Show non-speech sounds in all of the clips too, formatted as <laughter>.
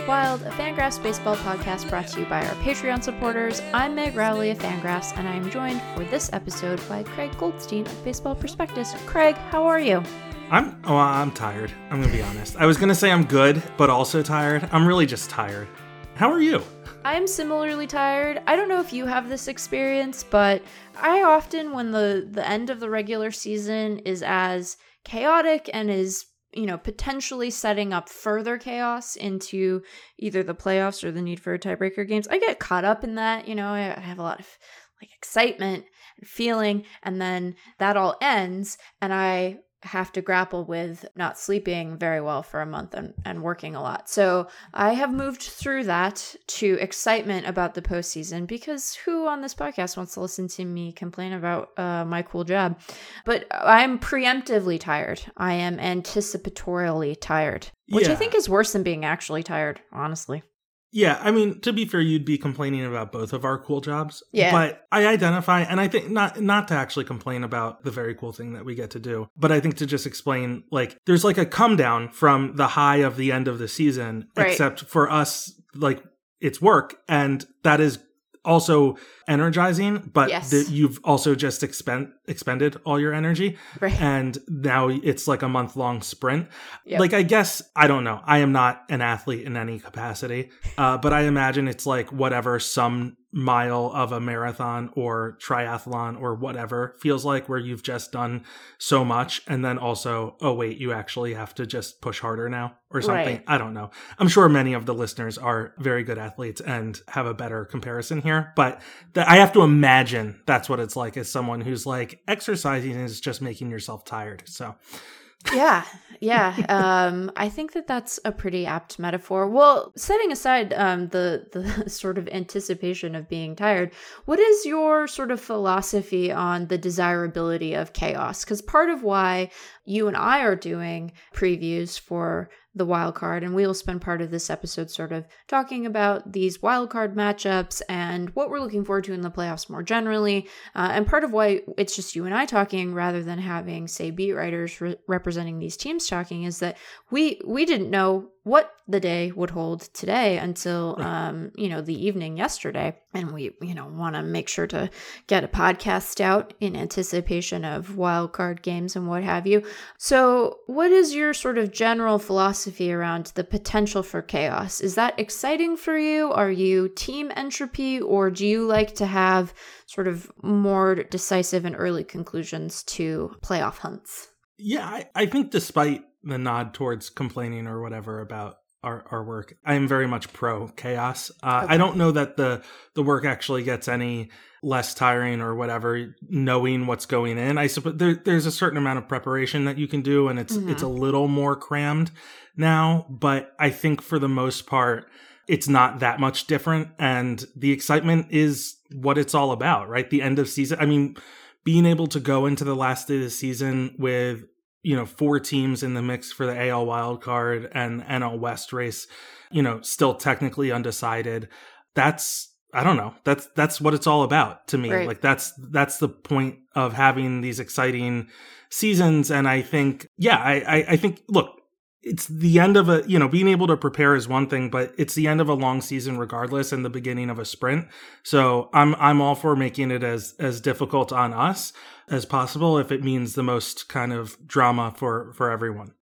Wild, a Fangraphs baseball podcast brought to you by our Patreon supporters. I'm Meg Rowley of Fangraphs, and I am joined for this episode by Craig Goldstein of Baseball Prospectus. Craig, how are you? I'm oh, I'm tired. I'm gonna be honest. I was gonna say I'm good, but also tired. I'm really just tired. How are you? I'm similarly tired. I don't know if you have this experience, but I often, when the the end of the regular season is as chaotic and is you know, potentially setting up further chaos into either the playoffs or the need for tiebreaker games. I get caught up in that, you know, I have a lot of like excitement and feeling, and then that all ends, and I have to grapple with not sleeping very well for a month and, and working a lot. So I have moved through that to excitement about the postseason because who on this podcast wants to listen to me complain about uh, my cool job? But I'm preemptively tired. I am anticipatorily tired, which yeah. I think is worse than being actually tired, honestly. Yeah, I mean, to be fair, you'd be complaining about both of our cool jobs. Yeah. But I identify and I think not not to actually complain about the very cool thing that we get to do, but I think to just explain like there's like a come down from the high of the end of the season, right. except for us, like it's work and that is also energizing, but yes. you've also just expend expended all your energy, right. and now it's like a month long sprint. Yep. Like I guess I don't know. I am not an athlete in any capacity, uh, but I imagine it's like whatever some mile of a marathon or triathlon or whatever feels like where you've just done so much and then also oh wait you actually have to just push harder now or something right. i don't know i'm sure many of the listeners are very good athletes and have a better comparison here but th- i have to imagine that's what it's like as someone who's like exercising is just making yourself tired so yeah, <laughs> yeah. Um, I think that that's a pretty apt metaphor. Well, setting aside um, the the <laughs> sort of anticipation of being tired, what is your sort of philosophy on the desirability of chaos? Because part of why you and I are doing previews for the wild card, and we will spend part of this episode sort of talking about these wild card matchups and what we're looking forward to in the playoffs more generally. Uh, and part of why it's just you and I talking rather than having, say, beat writers re- representing these teams talking is that we we didn't know what the day would hold today until um you know the evening yesterday. And we you know want to make sure to get a podcast out in anticipation of wild card games and what have you. So what is your sort of general philosophy around the potential for chaos? Is that exciting for you? Are you team entropy or do you like to have sort of more decisive and early conclusions to playoff hunts? Yeah i, I think despite the nod towards complaining or whatever about our, our work. I am very much pro chaos. Uh, okay. I don't know that the the work actually gets any less tiring or whatever, knowing what's going in. I suppose there, there's a certain amount of preparation that you can do, and it's mm-hmm. it's a little more crammed now. But I think for the most part, it's not that much different, and the excitement is what it's all about, right? The end of season. I mean, being able to go into the last day of the season with you know, four teams in the mix for the AL wild card and NL West race, you know, still technically undecided. That's I don't know. That's that's what it's all about to me. Right. Like that's that's the point of having these exciting seasons. And I think, yeah, I, I, I think look, it's the end of a you know being able to prepare is one thing but it's the end of a long season regardless and the beginning of a sprint so i'm i'm all for making it as as difficult on us as possible if it means the most kind of drama for for everyone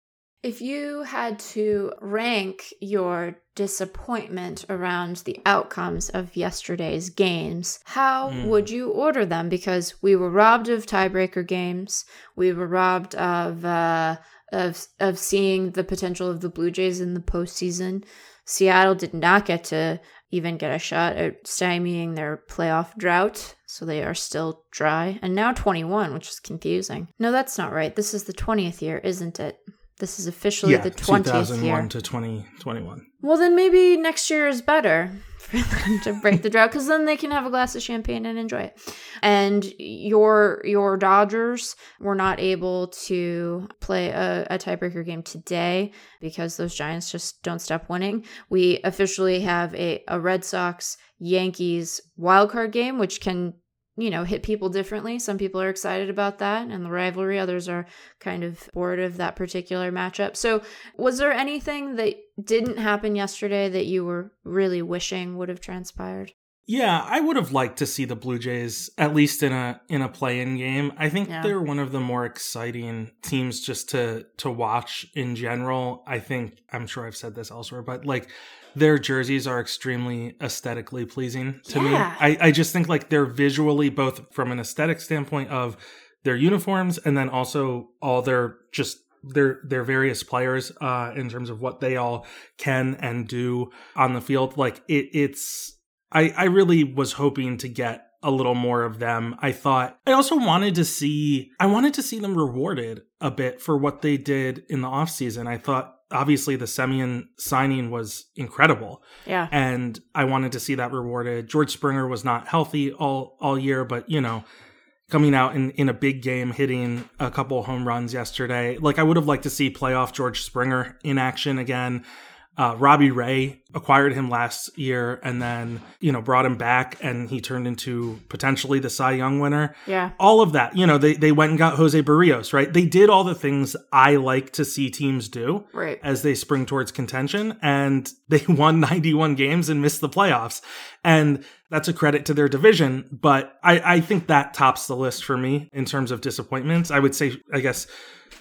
if you had to rank your disappointment around the outcomes of yesterday's games, how mm. would you order them? Because we were robbed of tiebreaker games. We were robbed of uh, of of seeing the potential of the Blue Jays in the postseason. Seattle did not get to even get a shot at stymieing their playoff drought, so they are still dry. And now 21, which is confusing. No, that's not right. This is the 20th year, isn't it? This is officially yeah, the 20th 2001 year. to 2021. Well, then maybe next year is better for <laughs> them to break the drought because then they can have a glass of champagne and enjoy it. And your your Dodgers were not able to play a, a tiebreaker game today because those Giants just don't stop winning. We officially have a, a Red Sox Yankees wildcard game, which can you know, hit people differently. Some people are excited about that and the rivalry. Others are kind of bored of that particular matchup. So, was there anything that didn't happen yesterday that you were really wishing would have transpired? Yeah, I would have liked to see the Blue Jays at least in a in a play-in game. I think Yeah. they're one of the more exciting teams just to to watch in general. I think I'm sure I've said this elsewhere, but like their jerseys are extremely aesthetically pleasing to me. I, I just think like they're visually both from an aesthetic standpoint of their uniforms and then also all their just their their various players uh in terms of what they all can and do on the field like it it's I, I really was hoping to get a little more of them. I thought I also wanted to see I wanted to see them rewarded a bit for what they did in the offseason. I thought obviously the Semien signing was incredible Yeah. and I wanted to see that rewarded. George Springer was not healthy all all year, but you know, coming out in, in a big game, hitting a couple home runs yesterday. Like I would have liked to see playoff George Springer in action again. Uh, Robbie Ray acquired him last year and then, you know, brought him back and he turned into potentially the Cy Young winner Yeah. all of that. You know, they, they went and got Jose Berrios, right? They did all the things I like to see teams do Right. as they spring towards contention and they <laughs> won 91 games and missed the playoffs. And that's a credit to their division. But I, I think that tops the list for me in terms of disappointments. I would say, I guess,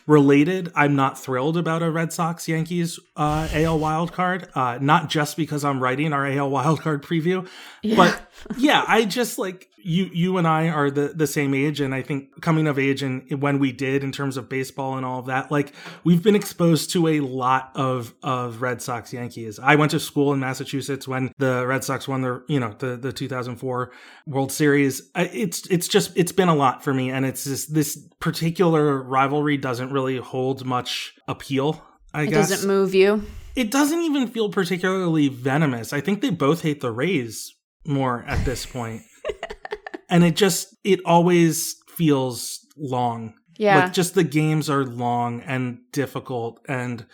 related, I'm not thrilled about a Red Sox Yankees uh, AL wild card. Uh, not just because I'm writing our AL wild card preview, Yeah. but yeah, I just like you. You and I are the the same age, and I think coming of age and when we did in terms of baseball and all of that, like we've been exposed to a lot of of Red Sox Yankees. I went to school in Massachusetts when the Red Sox won the you know the the 2004 World Series. It's it's just it's been a lot for me, and it's just this particular rivalry doesn't really hold much appeal. I it guess doesn't move you. it doesn't even feel particularly venomous. I think they both hate the Rays more at this point. <laughs> and it just it always feels long. Yeah. Like just the games are long and difficult and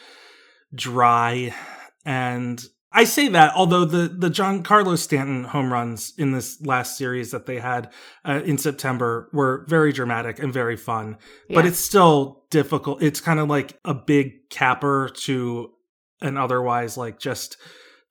dry and I say that although the the Giancarlo Stanton home runs in this last series that they had uh, in September were very dramatic and very fun but it's still difficult. It's kind of like a big capper to an otherwise like just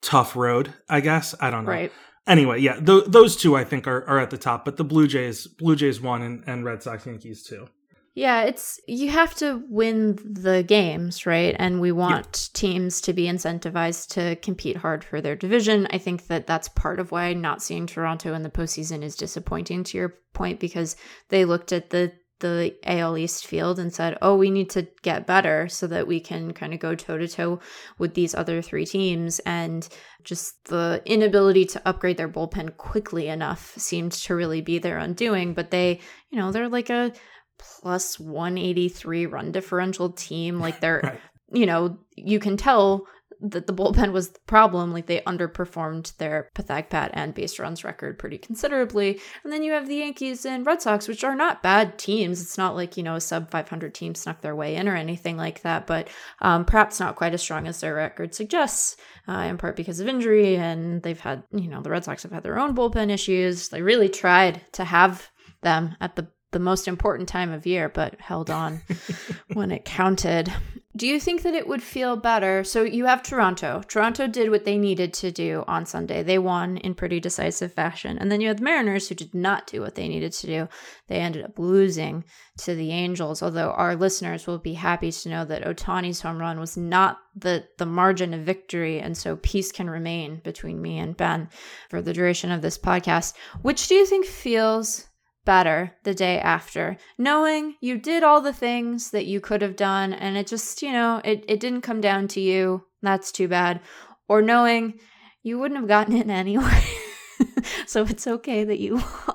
tough road, I guess. I don't know. right. Anyway, yeah, th- those two I think are, are at the top, but the Blue Jays, Blue Jays one, and, and Red Sox Yankees two. Yeah, it's you have to win the games, right? And we want teams to be incentivized to compete hard for their division. I think that that's part of why not seeing Toronto in the postseason is disappointing to your point because they looked at the the AL East field and said, "Oh, we need to get better so that we can kind of go toe to toe with these other three teams." And just the inability to upgrade their bullpen quickly enough seemed to really be their undoing. But they, you know, they're like a plus 183 run differential team. Like they're, <laughs> Right. you know, you can tell that the bullpen was the problem. Like they underperformed their Pythagenpat and base runs record pretty considerably. And then you have the Yankees and Red Sox, which are not bad teams. It's not like, you know, a sub 500 team snuck their way in or anything like that, but um, perhaps not quite as strong as their record suggests, uh, in part because of injury. And they've had, you know, the Red Sox have had their own bullpen issues. They really tried to have them at the the most important time of year, but held on <laughs> when it counted. Do you think that it would feel better? So you have Toronto. Toronto did what they needed to do on Sunday. They won in pretty decisive fashion. And then you had the Mariners who did not do what they needed to do. They ended up losing to the Angels, although our listeners will be happy to know that Ohtani's home run was not the the margin of victory and so peace can remain between me and Ben for the duration of this podcast. Which do you think feels better the day after knowing you did all the things that you could have done and it just you know it, it didn't come down to you that's too bad or knowing you wouldn't have gotten it <laughs> anyway so it's okay that you <laughs>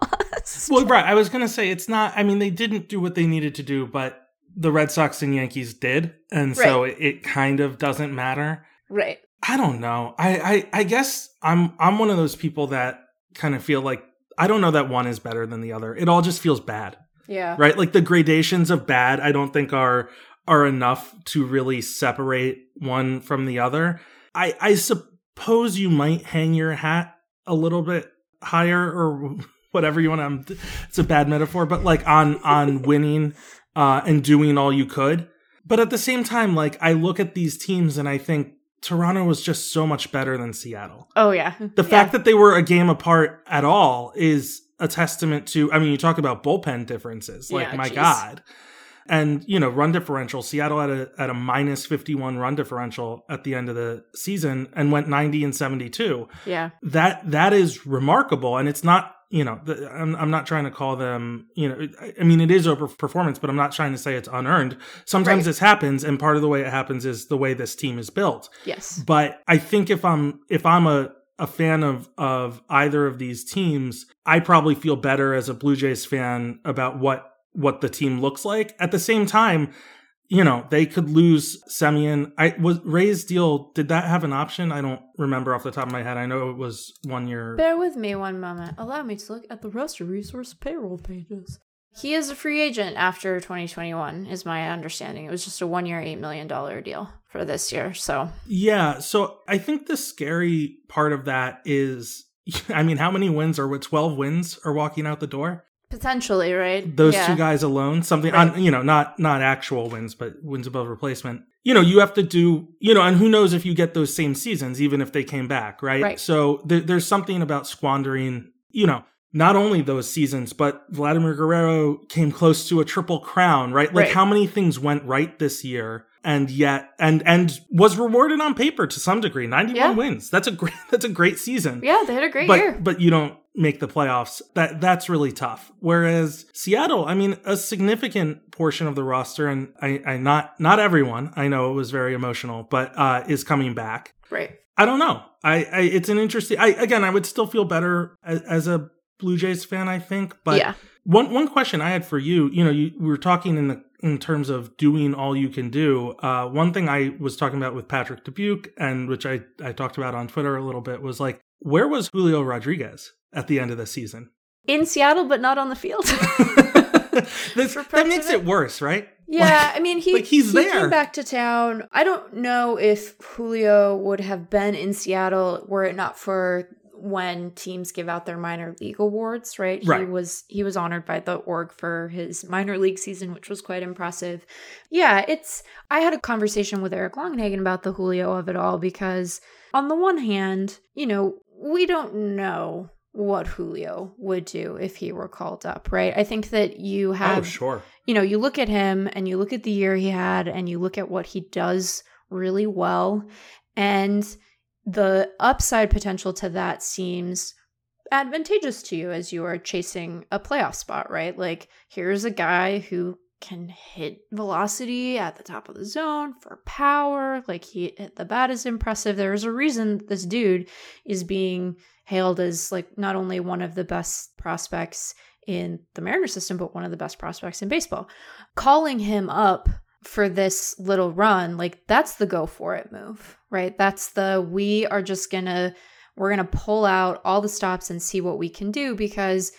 lost Well, right. I was going to say it's not, I mean, they didn't do what they needed to do, but the Red Sox and Yankees did. And so it, it kind of doesn't matter. right I don't know. I, I I guess I'm I'm one of those people that kind of feel like I don't know that one is better than the other. It all just feels bad, yeah right? Like the gradations of bad, I don't think are are enough to really separate one from the other. I I suppose you might hang your hat a little bit higher or <laughs> whatever you want to. It's a bad metaphor, but like on on <laughs> winning uh, and doing all you could. But at the same time, like I look at these teams and I think Toronto was just so much better than Seattle. Oh yeah. The yeah. fact that they were a game apart at all is a testament to I mean you talk about bullpen differences. Like Yeah, my geez. god. And you know, run differential, Seattle had a at a minus 51 run differential at the end of the season and went 90 and 72 Yeah. that that is remarkable and it's not you know the, I'm, I'm not trying to call them you know I- i mean it is over performance but i'm not trying to say it's unearned sometimes Right. this happens and part of the way it happens is the way this team is built Yes. but i think if i'm if i'm a a fan of of either of these teams i probably feel better as a blue jays fan about what what the team looks like at the same time you know they could lose Semien. I was Ray's deal. Did that have an option? I don't remember off the top of my head. I know it was one year. Bear with me one moment. Allow me to look at the roster resource payroll pages. He is a free agent after 2021, is my understanding. It was just a one year, $8 million deal for this year. So, Yeah. So I think the scary part of that is, <laughs> I mean, how many wins are what? Twelve wins are walking out the door. Potentially, right? Those yeah. two guys alone, something Right. on, you know, not not actual wins, but wins above replacement. You know, you have to do, you know, and who knows if you get those same seasons, even if they came back, right? Right. So there, there's something about squandering, you know, not only those seasons, but Vladimir Guerrero came close to a triple crown, right? Like Right. how many things went right this year and yet and and was rewarded on paper to some degree. 91 Yeah. wins. That's a great <laughs> that's a great season Yeah, they had a great but year. but you don't make the playoffs. That that's really tough. Whereas Seattle, I mean, a significant portion of the roster, and I, I not not everyone. I know it was very emotional, but uh, is coming back. Right. I don't know. I, I it's an interesting. I again, I would still feel better as, as a Blue Jays fan. I think, but yeah. one one question I had for you, you know, you we were talking in the in terms of doing all you can do. Uh, one thing I was talking about with Patrick Dubuque, and which I I talked about on Twitter a little bit, was like, where was Julio Rodriguez at the end of the season? In Seattle, but not on the field. <laughs> <laughs> That makes of it worse, right? Yeah, I mean he like, he's he there. came back to town. I don't know if Julio would have been in Seattle were it not for when teams give out their minor league awards, right? right? He was he was honored by the org for his minor league season, which was quite impressive. Yeah, it's I had a conversation with Eric Longenhagen about the Julio of it all because on the one hand, you know, we don't know what Julio would do if he were called up, right? I think that you oh, have oh, sure. you know, you look at him and you look at the year he had and you look at what he does really well and the upside potential to that seems advantageous to you as you are chasing a playoff spot, right? Like here's a guy who can hit velocity at the top of the zone for power. Like he the bat is impressive. There's a reason this dude is being hailed as like not only one of the best prospects in the Mariner system, but one of the best prospects in baseball. Calling him up for this little run, like that's the go for it move, right? That's the we are just gonna we're gonna pull out all the stops and see what we can do because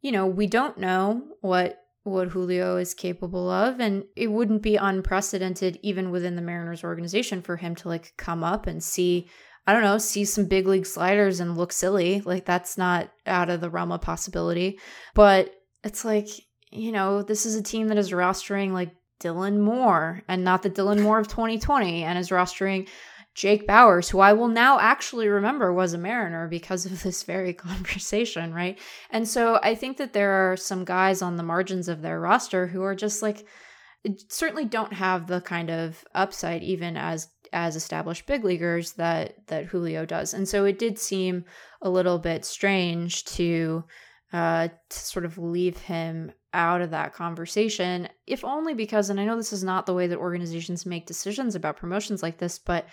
you know we don't know what what Julio is capable of and it wouldn't be unprecedented even within the Mariners organization for him to like come up and see I don't know, see some big league sliders and look silly. Like that's not out of the realm of possibility. But it's like, you know, this is a team that is rostering like Dylan Moore and not the Dylan Moore of 2020 and is rostering Jake Bauers, who I will now actually remember was a Mariner because of <laughs> this very conversation, right? And so I think that there are some guys on the margins of their roster who are just like certainly don't have the kind of upside even as as established big leaguers that that Julio does. And so it did seem a little bit strange to uh to sort of leave him out of that conversation if only because and I know this is not the way that organizations make decisions about promotions like this but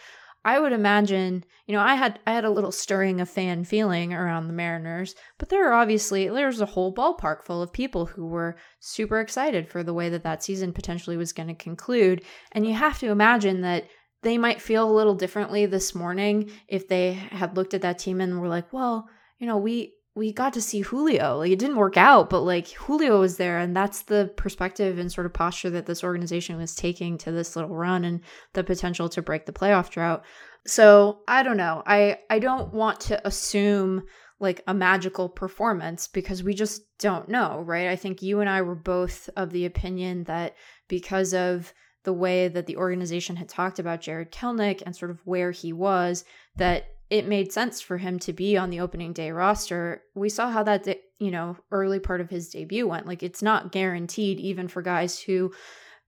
I would imagine, you know, I had I had a little stirring of fan feeling around the Mariners, but there are obviously there's a whole ballpark full of people who were super excited for the way that that season potentially was going to conclude, and you have to imagine that they might feel a little differently this morning if they had looked at that team and were like, well, you know, we we got to see Julio. Like it didn't work out, but like Julio was there and that's the perspective and sort of posture that this organization was taking to this little run and the potential to break the playoff drought. So, I don't know. I I don't want to assume like a magical performance because we just don't know, right? I think you and I were both of the opinion that because of the way that the organization had talked about Jarred Kelenic and sort of where he was, that it made sense for him to be on the opening day roster. We saw how that, you know, early part of his debut went. Like it's not guaranteed, even for guys who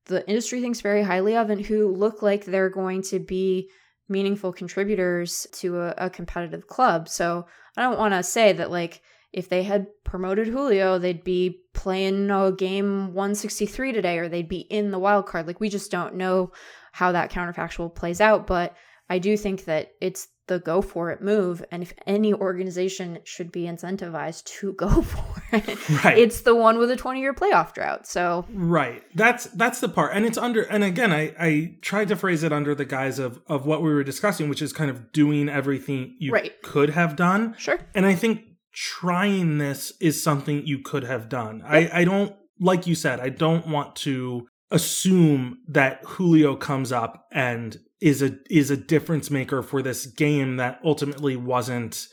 the industry thinks very highly of and who look like they're going to be meaningful contributors to a, a competitive club. So I don't want to say that like if they had promoted Julio, they'd be playing a game 163 today or they'd be in the wild card. Like we just don't know how that counterfactual plays out, but I do think that it's the go for it move. And if any organization should be incentivized to <laughs> go for it, right. it's the one with a 20 year playoff drought. So Right. That's that's the part. And it's under and again I, I tried to phrase it under the guise of of what we were discussing, which is kind of doing everything you right. could have done. Sure. And I think trying this is something you could have done. I, I don't like you said, I don't want to assume that Julio comes up and is a is a difference maker for this game that ultimately wasn't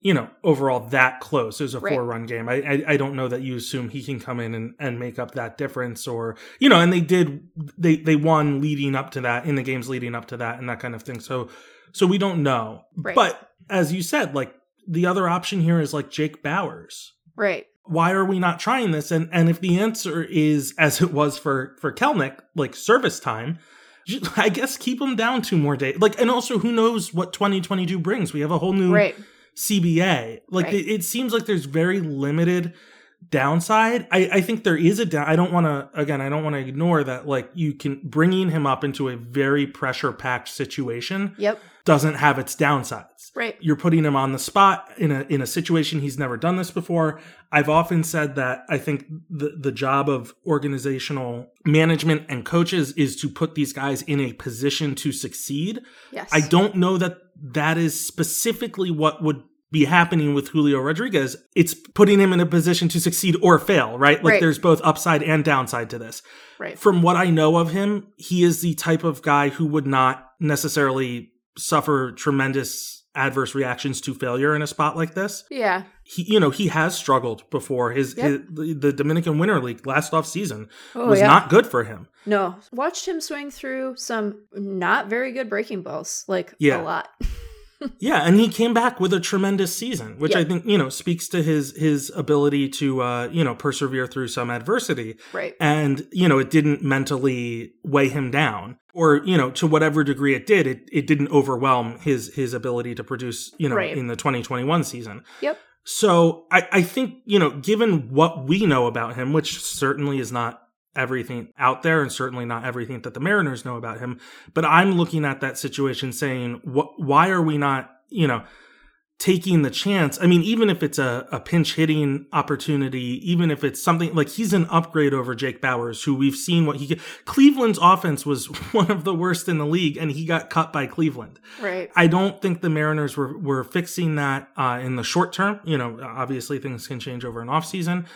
you know overall that close. It was a right. four run game. I, I, I don't know that you assume he can come in and, and make up that difference or you know and they did they they won leading up to that in the games leading up to that and that kind of thing. So so we don't know. Right. But as you said, like the other option here is like Jake Bauers. Right. Why are we not trying this? And and if the answer is as it was for for Kelenic, like service time, <laughs> I guess keep him down two more days. Like, and also, who knows what 2022 brings? We have a whole new right. CBA. Like, right. it, it, seems like there's very limited downside. I, I think there is a down. I don't want to. Again, I don't want to ignore that. Like, you can bringing him up into a very pressure packed situation. Yep doesn't have its downsides. Right. You're putting him on the spot in a in a situation he's never done this before. I've often said that I think the the job of organizational management and coaches is to put these guys in a position to succeed. Yes. I don't know that that is specifically what would be happening with Julio Rodriguez. It's putting him in a position to succeed or fail, right? Like right. there's both upside and downside to this. Right. From what I know of him, he is the type of guy who would not necessarily suffer tremendous adverse reactions to failure in a spot like this. Yeah. He you know, he has struggled before. His, yep. his the Dominican Winter League last off season oh, was yeah. not good for him. No. Watched him swing through some not very good breaking balls, like yeah. a lot. <laughs> yeah, and he came back with a tremendous season, which yep. I think you know speaks to his his ability to uh, you know persevere through some adversity. Right. And you know it didn't mentally weigh him down, or you know to whatever degree it did, it it didn't overwhelm his his ability to produce you know right. in the 2021 season. Yep. So I I think you know given what we know about him, which certainly is not everything out there and certainly not everything that the Mariners know about him. But I'm looking at that situation saying, what, why are we not, you know, taking the chance? I mean, even if it's a, a pinch hitting opportunity, even if it's something like he's an upgrade over Jake Bauers, who we've seen what he Cleveland's offense was <laughs> one of the worst in the league and he got cut by Cleveland. Right. I don't think the Mariners were, were fixing that, uh, in the short term. You know, obviously things can change over an off season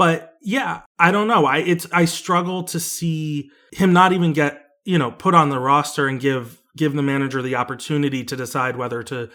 but yeah, I don't know. I it's I struggle to see him not even get, you know, put on the roster and give give the manager the opportunity to decide whether to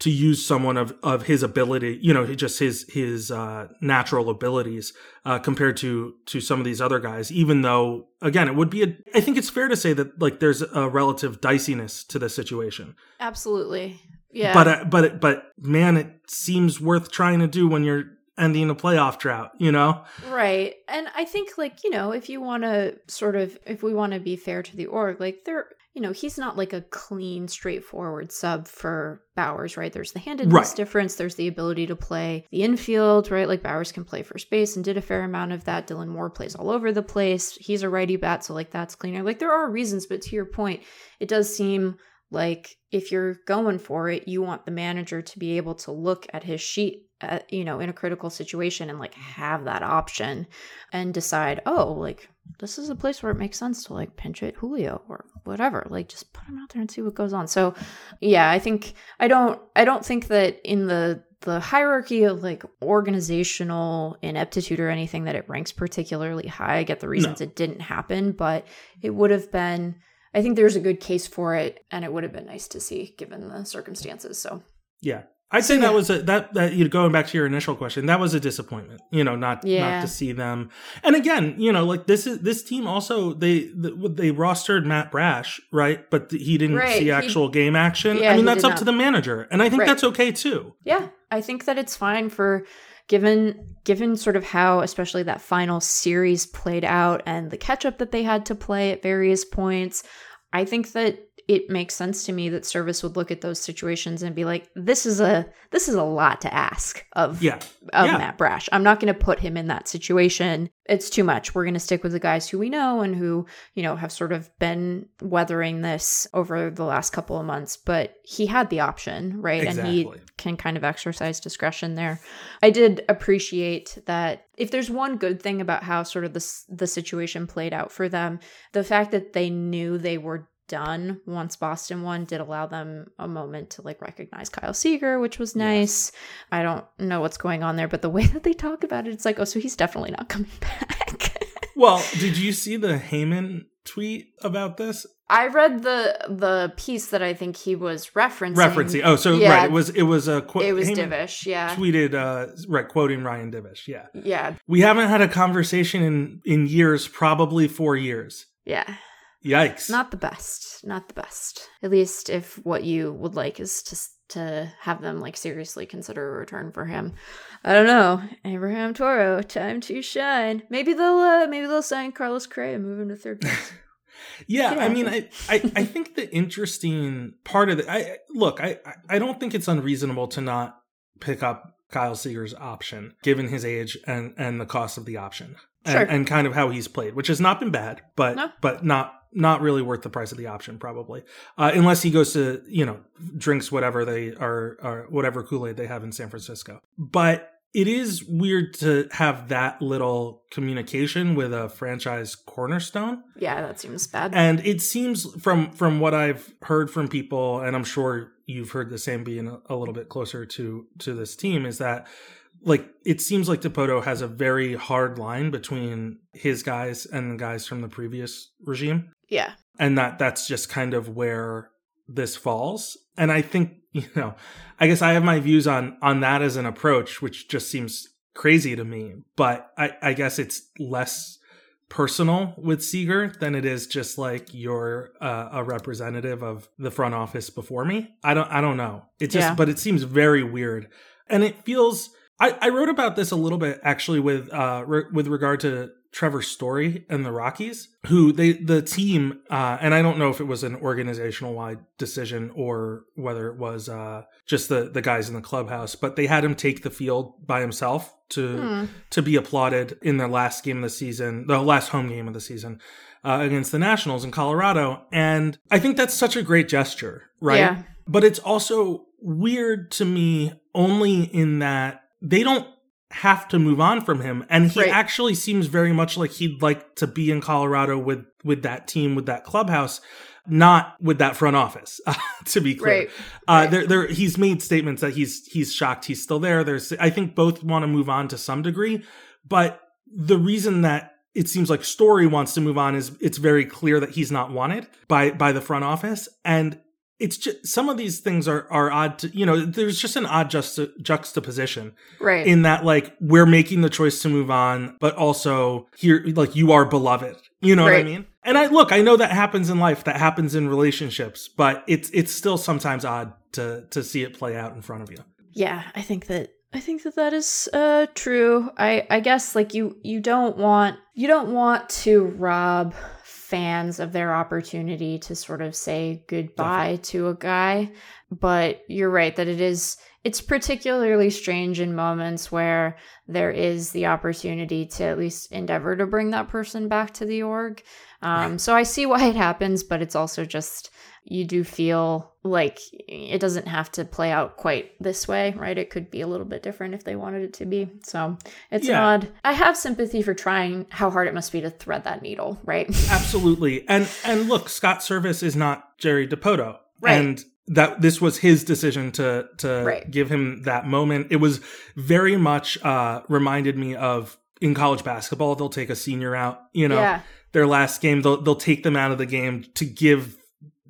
to use someone of of his ability, you know, just his his uh, natural abilities uh, compared to to some of these other guys. Even though, again, it would be a. I think it's fair to say that like there's a relative diciness to the situation. Absolutely, yeah. But uh, but but man, it seems worth trying to do when you're ending a playoff drought, you know? Right. And I think, like, you know, if you want to sort of, if we want to be fair to the org, like, there, you know, he's not like a clean, straightforward sub for Bauers, right? There's the handedness right. difference. There's the ability to play the infield, right? Like Bauers can play first base and did a fair amount of that. Dylan Moore plays all over the place. He's a righty bat, so like that's cleaner. Like there are reasons, but to your point, it does seem like if you're going for it, you want the manager to be able to look at his sheet uh, you know, in a critical situation and like have that option and decide, oh, like this is a place where it makes sense to like pinch it Julio or whatever. Like just put him out there and see what goes on. So yeah, I think I don't I don't think that in the the hierarchy of like organizational ineptitude or anything that it ranks particularly high. I get the reasons no. it didn't happen, but it would have been I think there's a good case for it and it would have been nice to see given the circumstances. So yeah, I'd say that was a that that you know, going back to your initial question, that was a disappointment. You know, not Yeah. not to see them. And again, you know, like this is this team also they they rostered Matt Brash, right? But he didn't Right, see he- actual game action. Yeah, I mean, that's up to the manager, and I think Right. that's okay too. Yeah, I think that it's fine for given given sort of how especially that final series played out and the catch up that they had to play at various points. I think that it makes sense to me that Servais would look at those situations and be like this is a this is a lot to ask of Yeah, of Yeah. Matt Brash. I'm not going to put him in that situation. It's too much. We're going to stick with the guys who we know and who, you know, have sort of been weathering this over the last couple of months. But he had the option, right? And he can kind of exercise discretion there. I did appreciate that if there's one good thing about how sort of this the situation played out for them, the fact that they knew they were done once Boston won did allow them a moment to like recognize Kyle Seager, which was nice. I don't know what's going on there, but the way that they talk about it, it's like, oh, so he's definitely not <laughs> coming back. Well, did you see the Heyman tweet about this? I read the the piece that I think he was referencing. Referencing. Oh, so Yeah. right, it was it was a quote. It was Divish, yeah. tweeted uh right quoting Ryan Divish. Yeah, Yeah, we haven't had a conversation in in years, probably four years. yeah. Yikes! Not the best. Not the best. At least if what you would like is to to have them like seriously consider a return for him. I don't know. Abraham Toro, time to shine. Maybe they'll uh, maybe they'll sign Carlos Correa and move him to third base. <laughs> Yeah. I mean, I, I, I think the interesting part of it. I look, I, I don't think it's unreasonable to not pick up Kyle Seager's option, given his age and and the cost of the option, and, Sure. and kind of how he's played, which has not been bad, but No. but not not really worth the price of the option, probably, uh, unless he goes to you know drinks whatever they are or whatever Kool Aid they have in San Francisco, but. It is weird to have that little communication with a franchise cornerstone. yeah, that seems bad. And it seems from from what I've heard from people, and I'm sure you've heard the same being a, a little bit closer to to this team, is that like it seems like Dipoto has a very hard line between his guys and the guys from the previous regime, yeah. and that that's just kind of where this falls. And I think <laughs> you know, I guess I have my views on on that as an approach, which just seems crazy to me. But I, I guess it's less personal with Seager than it is just like you're uh, a representative of the front office before me. I don't I don't know. It just Yeah. but it seems very weird, and it feels. I, I wrote about this a little bit actually with uh re- with regard to Trevor Story and the Rockies, who they the team uh and I don't know if it was an organizational wide decision or whether it was uh just the the guys in the clubhouse, but they had him take the field by himself to Hmm. to be applauded in their last game of the season, the last home game of the season uh, against the Nationals in Colorado. And I think that's such a great gesture, right? Yeah. But it's also weird to me only in that they don't have to move on from him and he Right. actually seems very much like he'd like to be in Colorado with with that team with that clubhouse not with that front office <laughs> to be clear Right. uh, Right. there, there, he's made statements that he's he's shocked he's still there. There's, I think both want to move on to some degree, but the reason that it seems like Story wants to move on is it's very clear that he's not wanted by by the front office, and it's just some of these things are are odd. To, you know, there's just an odd juxta- juxtaposition Right. in that like we're making the choice to move on, but also here like you are beloved. You know what I mean? And I look, I know that happens in life, that happens in relationships, but it's it's still sometimes odd to to see it play out in front of you. yeah i think that i think that that is uh true i i guess like you you don't want you don't want to rob fans of their opportunity to sort of say goodbye to a guy. But you're right that it is it's particularly strange in moments where there is the opportunity to at least endeavor to bring that person back to the org. Um, so i see why it happens but it's also just you do feel like it doesn't have to play out quite this way, right? It could be a little bit different if they wanted it to be. So it's Yeah. odd. I have sympathy for trying how hard it must be to thread that needle, right? <laughs> Absolutely. And and look, Scott Servais is not Jerry Dipoto. Right. And that this was his decision to to Right. give him that moment. It was very much uh reminded me of in college basketball, they'll take a senior out, you know, yeah. their last game, they'll they'll take them out of the game to give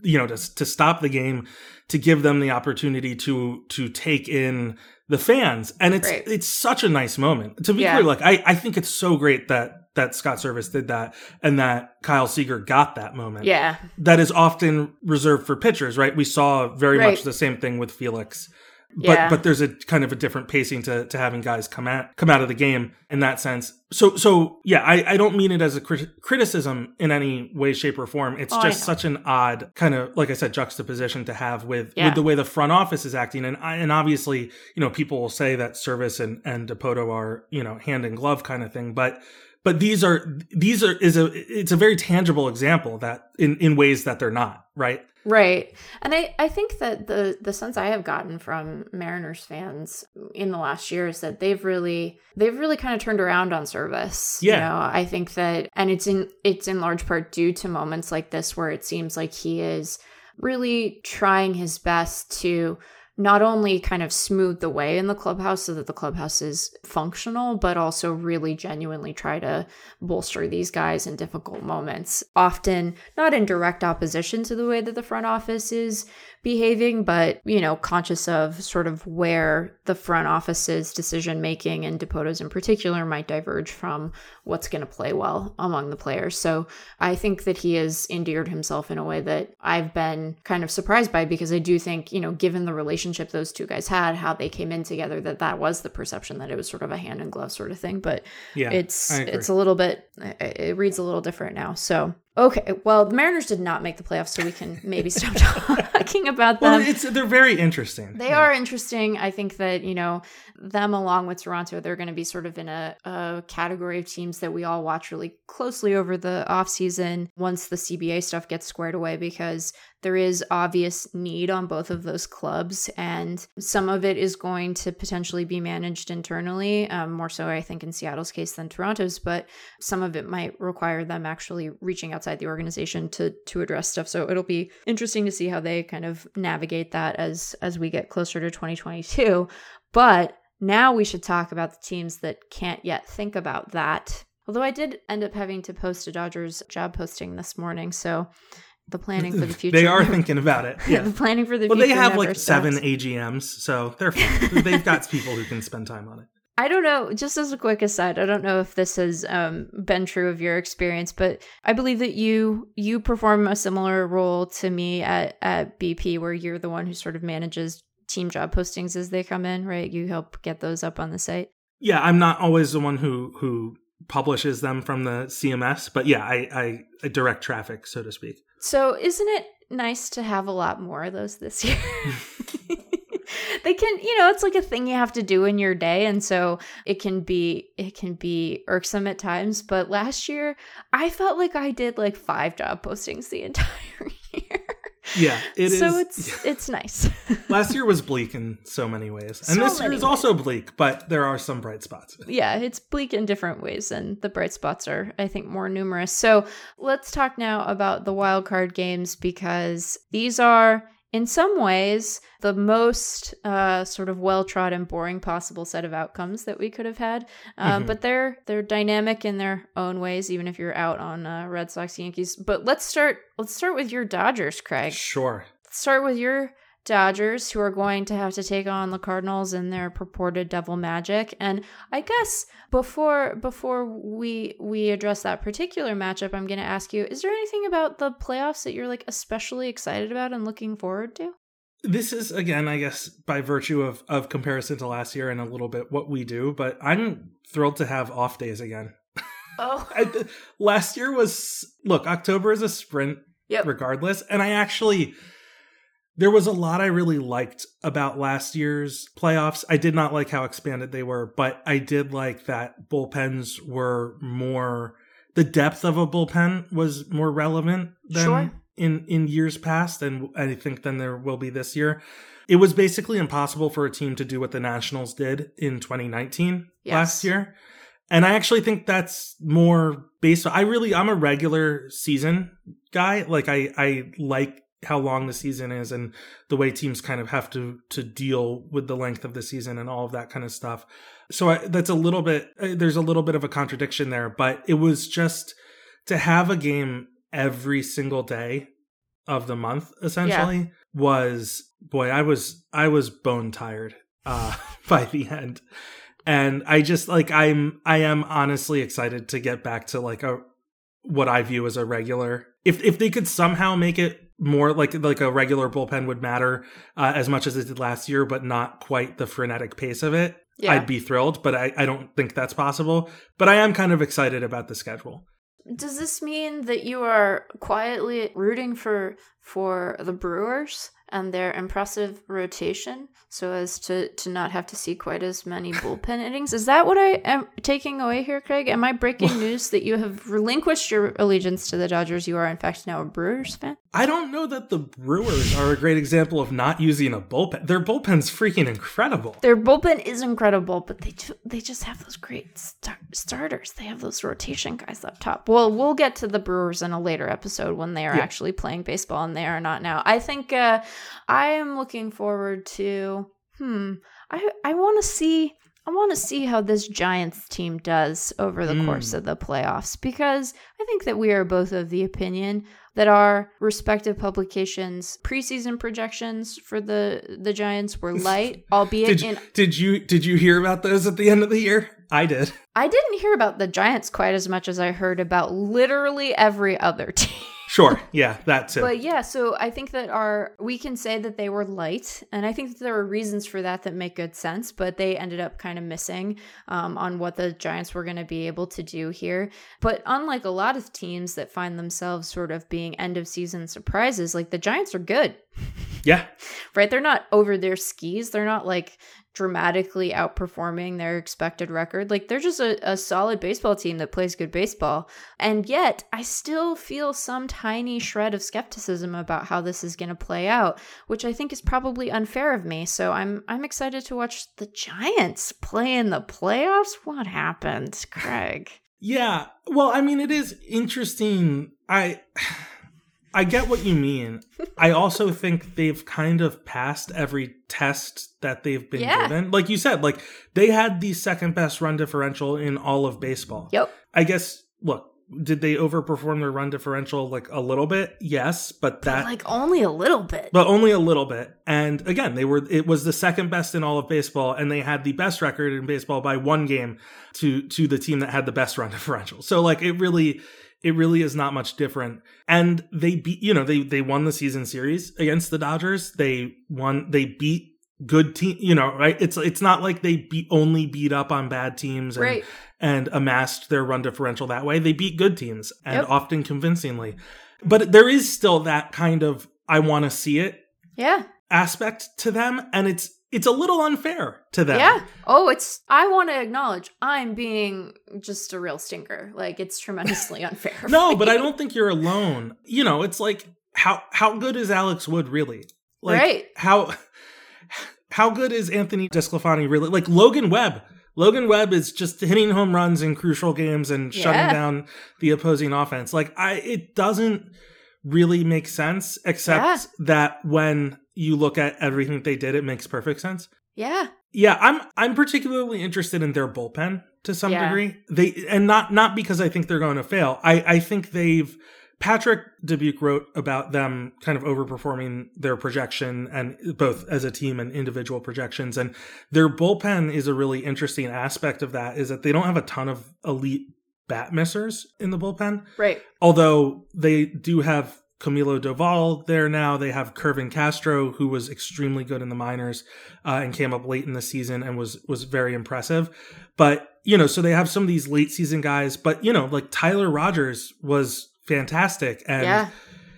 you know to to stop the game to give them the opportunity to to take in the fans and it's Right. it's such a nice moment to be Yeah. clear like I, I think it's so great that that Scott Servais did that and that Kyle Seager got that moment Yeah. that is often reserved for pitchers right we saw very Right. much the same thing with Felix Yeah. but there's a kind of a different pacing to to having guys come at come out of the game in that sense. So so yeah, I I don't mean it as a crit- criticism in any way, shape, or form. It's Oh, just such an odd kind of like I said juxtaposition to have with Yeah. with the way the front office is acting, and I- and obviously you know people will say that Servais and and Dipoto are you know hand in glove kind of thing, but. But these are these are is a it's a very tangible example that in in ways that they're not right. Right. And I, I think that the the sense I have gotten from Mariners fans in the last year is that they've really they've really kind of turned around on Servais. You Yeah. know, I think that and it's in it's in large part due to moments like this where it seems like he is really trying his best to not only kind of smooth the way in the clubhouse so that the clubhouse is functional, but also really genuinely try to bolster these guys in difficult moments. Often not in direct opposition to the way that the front office is behaving, but, you know, conscious of sort of where the front office's decision making and Dipoto's in particular might diverge from what's going to play well among the players. So I think that he has endeared himself in a way that I've been kind of surprised by because I do think, you know, given the relationship those two guys had, how they came in together, that that was the perception that it was sort of a hand in glove sort of thing. But Yeah, it's it's a little bit it reads a little different now. So okay, well the Mariners did not make the playoffs, so we can maybe stop talking <laughs> about them. Well, it's they're very interesting. They Yeah. are interesting. I think that, you know, them along with Toronto, they're going to be sort of in a, a category of teams that we all watch really closely over the offseason once the CBA stuff gets squared away because there is obvious need on both of those clubs. And some of it is going to potentially be managed internally, um, more so, I think, in Seattle's case than Toronto's, but some of it might require them actually reaching outside the organization to to address stuff. So it'll be interesting to see how they kind of navigate that as as we get closer to 2022. But now we should talk about the teams that can't yet think about that. Although I did end up having to post a Dodgers job posting this morning, so the planning for the <laughs> future. They are thinking about it. <laughs> Yeah. the planning for the Well, future. Well, they have like seven. AGMs, so they're <laughs> fine. they've got people who can spend time on it. I don't know. Just as a quick aside, I don't know if this has um, been true of your experience, but I believe that you you perform a similar role to me at at BP, where you're the one who sort of manages team job postings as they come in, right? You help get those up on the site. Yeah, I'm not always the one who who publishes them from the CMS, but yeah, I, I, I direct traffic, so to speak. So, isn't it nice to have a lot more of those this year? <laughs> they can, you know, it's like a thing you have to do in your day and so it can be it can be irksome at times, but last year I felt like I did like 5 job postings the <laughs> entire year. Yeah, it is. so it's <laughs> it's nice. <laughs> Last year was bleak in so many ways, and So this year is also bleak, but there are some bright spots. <laughs> yeah, it's bleak in different ways, and the bright spots are, I think, more numerous. So let's talk now about the wild card games because these are, in some ways, the most uh, sort of well trodden, and boring possible set of outcomes that we could have had. Uh, Mhm. But they're they're dynamic in their own ways, even if you're out on uh, Red Sox, Yankees. But let's start. Let's start with your Dodgers, Craig. Sure. Let's start with your Dodgers, who are going to have to take on the Cardinals in their purported devil magic. And I guess before before we we address that particular matchup, I'm going to ask you: Is there anything about the playoffs that you're like especially excited about and looking forward to? This is again, I guess, by virtue of of comparison to last year and a little bit what we do, but I'm thrilled to have off days again. Oh, <laughs> I, last year was look, October is a sprint yep. regardless. And I actually, there was a lot I really liked about last year's playoffs. I did not like how expanded they were, but I did like that bullpens were more, the depth of a bullpen was more relevant than Sure. in, in years past. And I think than there will be this year. It was basically impossible for a team to do what the Nationals did in 2019 Yes. last year. And I actually think that's more based I really I'm a regular season guy. Like I I like how long the season is and the way teams kind of have to to deal with the length of the season and all of that kind of stuff. So I, that's a little bit uh, there's a little bit of a contradiction there, but it was just to have a game every single day of the month essentially yeah. was boy, I was I was bone tired uh <laughs> by the end. And I just like I'm I am honestly excited to get back to like a what I view as a regular. If if they could somehow make it more like like a regular bullpen would matter uh, as much as it did last year, but not quite the frenetic pace of it. Yeah. I'd be thrilled, but I, I don't think that's possible. But I am kind of excited about the schedule. Does this mean that you are quietly rooting for for the Brewers and their impressive rotation so as to to not have to see quite as many <laughs> bullpen innings? Is that what I am taking away here, Craig? Am I breaking news that you have relinquished your allegiance to the Dodgers? You are in fact now a Brewers fan. I don't know that the Brewers are a great example of not using a bullpen. Their bullpen's freaking incredible. Their bullpen is incredible, but they ju- they just have those great star- starters. They have those rotation guys up top. Well, we'll get to the Brewers in a later episode when they are yeah. actually playing baseball and they are not now. I think uh, I am looking forward to. Hmm. I I want to see I want to see how this Giants team does over the mm. course of the playoffs because I think that we are both of the opinion that our respective publications preseason projections for the the Giants were <laughs> light, albeit did, in Did you did you hear about those at the end of the year? I did. I didn't hear about the Giants quite as much as I heard about literally every other <laughs> team. Sure. Yeah, that too. But yeah, so I think that our we can say that they were light, and I think that there were reasons for that that make good sense. But they ended up kind of missing um, on what the Giants were going to be able to do here. But unlike a lot of teams that find themselves sort of being end of season surprises, like the Giants are good. Yeah. <laughs> right. They're not over their skis. They're not like dramatically outperforming their expected record. Like they're just a, a solid baseball team that plays good baseball. And yet I still feel some tiny shred of skepticism about how this is going to play out, which I think is probably unfair of me. So I'm I'm excited to watch the Giants play in the playoffs. What happened, Craig? Yeah. Well, I mean it is interesting. I I get what you mean. I also think they've kind of passed every test that they've been yeah. given. Like you said, like they had the second best run differential in all of baseball. Yep. I guess look, did they overperform their run differential like a little bit? Yes, but that but like only a little bit. But only a little bit. And again, they were it was the second best in all of baseball and they had the best record in baseball by one game to to the team that had the best run <laughs> differential. So like it really it really is not much different. And they beat, you know, they they won the season series against the Dodgers. They won. They beat good team. You know, right? It's it's not like they beat only beat up on bad teams and right. and amassed their run differential that way. They beat good teams and yep. often convincingly. But there is still that kind of I want to see it. Yeah. Aspect to them, and it's it's a little unfair to them. Yeah. Oh, it's I want to acknowledge I'm being just a real stinker. Like it's tremendously <laughs> unfair. no, but I don't think you're alone. You know, it's like how how good is Alex Wood really? Like right. how how good is Anthony DeSclafani really? Like Logan Webb. Logan Webb is just hitting home runs in crucial games and yeah. shutting down the opposing offense. Like I it doesn't really make sense except yeah. that when you look at everything they did, it makes perfect sense. Yeah. Yeah, I'm I'm particularly interested in their bullpen to some yeah. degree. They and not not because I think they're going to fail. I I think they've Patrick Dubuque wrote about them kind of overperforming their projection and both as a team and individual projections. And their bullpen is a really interesting aspect of that is that they don't have a ton of elite bat missers in the bullpen. Right. Although they do have Camilo Doval there now. They have Kervin Castro, who was extremely good in the minors uh, and came up late in the season and was was very impressive. But you know, so they have some of these late season guys. But you know, like Tyler Rogers was fantastic, and yeah.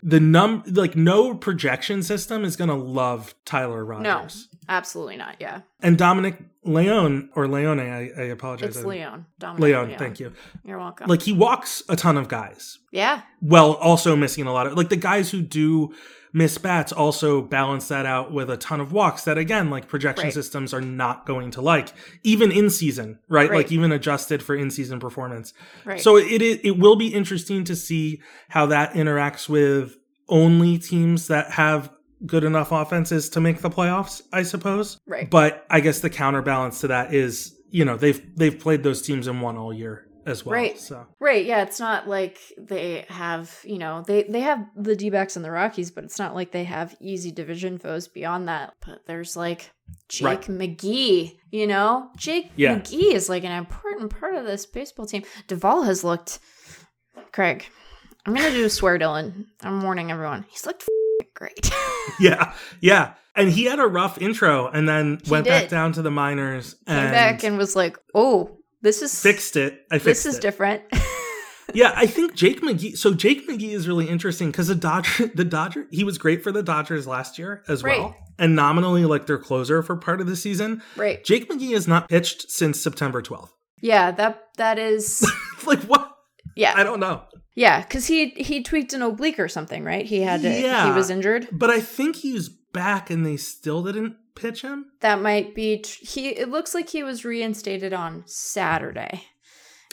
the num like no projection system is going to love Tyler Rogers. No, absolutely not. Yeah, and Dominic Leone or Leone, I, I apologize. It's Leone. Dominic Leone, Leone, thank you. You're welcome. Like he walks a ton of guys. Yeah. Well, also missing a lot of like the guys who do miss bats also balance that out with a ton of walks that again like projection right. systems are not going to like even in season right? right, like even adjusted for in season performance right so it, it it will be interesting to see how that interacts with only teams that have good enough offenses to make the playoffs, I suppose. Right. But I guess the counterbalance to that is, you know, they've they've played those teams and won all year. as well. Right. So Right, yeah, it's not like they have, you know, they they have the D-backs and the Rockies, but it's not like they have easy division foes beyond that. But there's like Jake Right. McGee, you know? Jake Yeah. McGee is like an important part of this baseball team. Doval has looked Craig, I'm going to do a swear Dylan. I'm warning everyone. He's looked great. <laughs> yeah, yeah. And he had a rough intro and then He went back down to the minors Came and, back and was like, "Oh, this is fixed it. I fixed this is it. different." <laughs> Yeah, I think Jake McGee. So Jake McGee is really interesting because the Dodger, the Dodger, he was great for the Dodgers last year as Right. well, and nominally like their closer for part of the season. right. Jake McGee has not pitched since September twelfth. Yeah, that that is <laughs> like what? yeah. I don't know. Yeah, because he he tweaked an oblique or something, right? He had to, he was injured. But I think he's back, and they still didn't pitch him. That might be tr- he. It looks like he was reinstated on Saturday.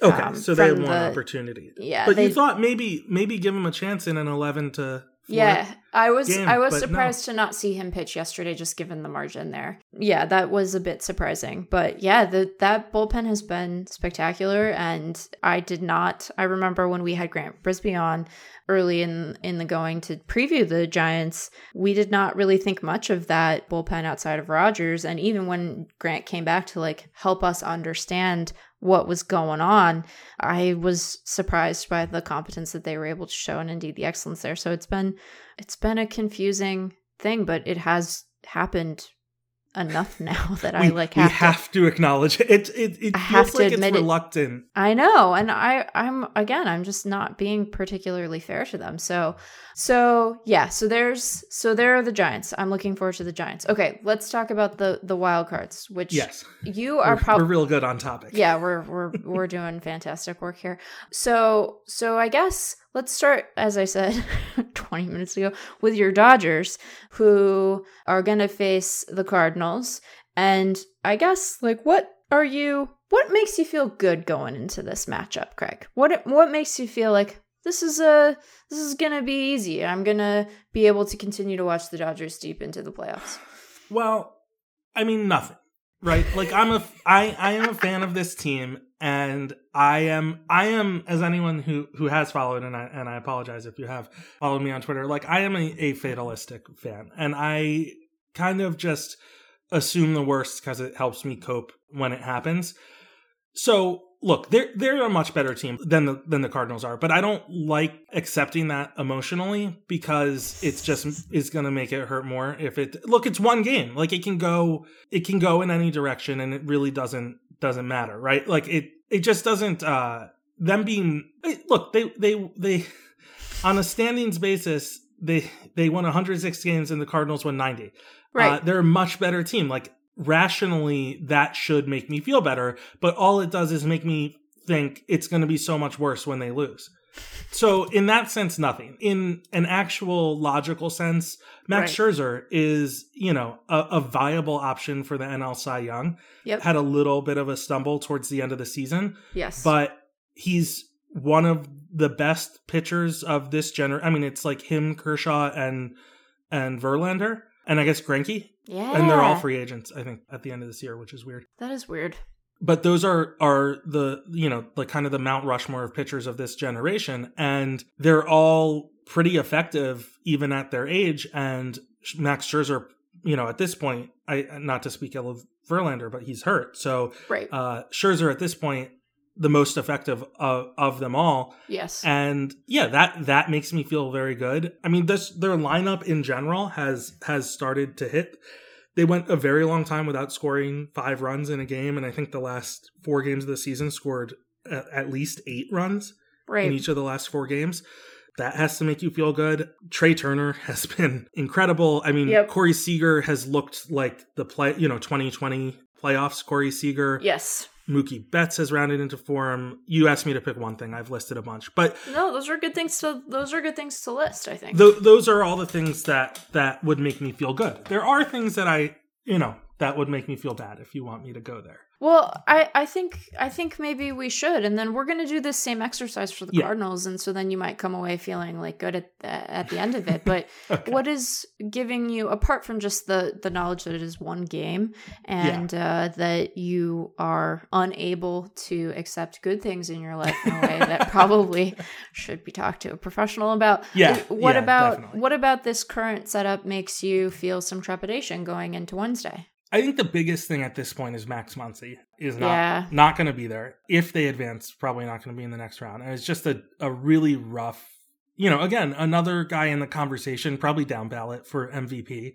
Okay, Um, so they had one the- opportunity. Yeah, but they, you thought maybe maybe give him a chance in an eleven to. Yeah. I was game, I was but no. surprised to not see him pitch yesterday, just given the margin there. Yeah, that was a bit surprising. But yeah, the that bullpen has been spectacular, and I did not. I remember when we had Grant Brisbee on early in in the going to preview the Giants, we did not really think much of that bullpen outside of Rogers. And even when Grant came back to like help us understand what was going on, I was surprised by the competence that they were able to show and indeed the excellence there. So it's been it's been a confusing thing, but it has happened enough now <laughs> that I we, like we have, to have to acknowledge it. It it, it I have feels to like admit it's it. reluctant. I know, and I I'm again I'm just not being particularly fair to them. So so yeah, so there's so there are the Giants. I'm looking forward to the Giants. Okay, let's talk about the the wild cards, which Yes, you are probably we're real good on topic. yeah, we're we're we're doing fantastic work here. So so I guess let's start as I said <laughs> 20 minutes ago with your Dodgers who are going to face the Cardinals and I guess like what are you what makes you feel good going into this matchup, Craig? What what makes you feel like this is a this is going to be easy. I'm going to be able to continue to watch the Dodgers deep into the playoffs. Well, I mean nothing, right? Like I'm a I I am a fan of this team, and I am I am as anyone who who has followed, and I and I apologize if you have followed me on Twitter. Like I am a, a fatalistic fan, and I kind of just assume the worst because it helps me cope when it happens. So look, they're they're a much better team than the than the Cardinals are, but I don't like accepting that emotionally because it's just is going to make it hurt more if it look it's one game. Like it can go it can go in any direction and it really doesn't doesn't matter, right? Like it it just doesn't uh them being eh, look, they they they on a standings basis they they won 106 games and the Cardinals won 90. Right. Uh, they're a much better team. Like rationally, that should make me feel better. But all it does is make me think it's going to be so much worse when they lose. So in that sense, nothing. In an actual logical sense, Max Right. Scherzer is, you know, a, a viable option for the NL Cy Young. Yep. Had a little bit of a stumble towards the end of the season, yes. but he's one of the best pitchers of this gener. I mean, it's like him, Kershaw, and and Verlander, and I guess Greinke. yeah. and they're all free agents. I think at the end of this year, which is weird. That is weird. But those are are the you know like kind of the Mount Rushmore of pitchers of this generation, and they're all pretty effective even at their age. And Max Scherzer, you know, at this point, I not to speak ill of Verlander, but he's hurt, so Right. uh, Scherzer at this point the most effective of, of them all. yes. And yeah, that that makes me feel very good. I mean, this their lineup in general has has started to hit. They went a very long time without scoring five runs in a game, and I think the last four games of the season scored at, at least eight runs right. in each of the last four games. That has to make you feel good. Trea Turner <laughs> has been incredible. I mean, Yep. Corey Seager has looked like the play, you know, 2020 playoffs. Corey Seager. Yes. Mookie Betts has rounded into form. You asked me to pick one thing. I've listed a bunch, but No, those are good things to those are good things to list, I think. th- those are all the things that that would make me feel good. There are things that I, you know, that would make me feel bad if you want me to go there. Well, I, I think I think maybe we should, and then we're going to do this same exercise for the Yeah. Cardinals, and so then you might come away feeling like good at the, at the end of it. But <laughs> Okay. what is giving you, apart from just the the knowledge that it is one game, and uh, that you are unable to accept good things in your life in a way that <laughs> probably should be talked to a professional about. Yeah, What yeah, about definitely. what about this current setup makes you feel some trepidation going into Wednesday? I think the biggest thing at this point is Max Muncy is not Yeah. not going to be there. If they advance, probably not going to be in the next round. And it's just a, a really rough, you know, again, another guy in the conversation, probably down ballot for MVP,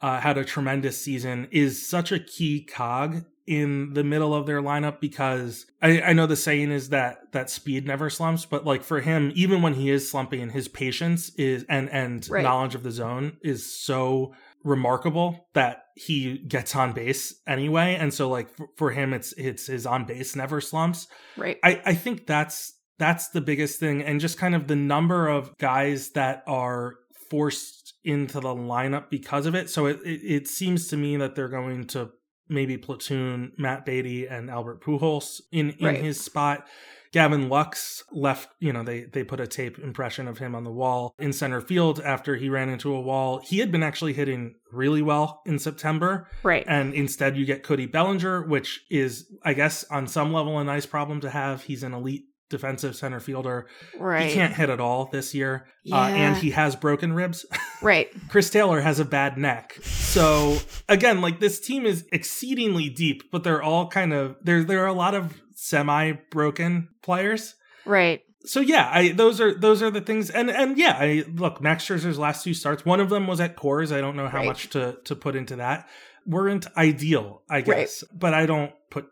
uh, had a tremendous season, is such a key cog in the middle of their lineup because I, I know the saying is that that speed never slumps, but like for him, even when he is slumping, and his patience is and and Right. knowledge of the zone is so remarkable that he gets on base anyway and so like for, for him it's it's his on base never slumps Right. i i think that's that's the biggest thing and just kind of the number of guys that are forced into the lineup because of it so it it, it seems to me that they're going to maybe platoon matt beaty and albert pujols in in Right. his spot Gavin Lux left, you know, they they put a tape impression of him on the wall in center field after he ran into a wall. He had been actually hitting really well in September, Right. and instead you get Cody Bellinger, which is, I guess, on some level a nice problem to have. He's an elite defensive center fielder. right. He can't hit at all this year, uh, and he has broken ribs. <laughs> Right. Chris Taylor has a bad neck. So again, like this team is exceedingly deep, but they're all kind of there. There are a lot of semi broken players. Right. So yeah, I those are those are the things, and and yeah, I look Max Scherzer's last two starts. One of them was at Coors. I don't know how Right. much to to put into that. Weren't ideal, I Right. guess, but I don't put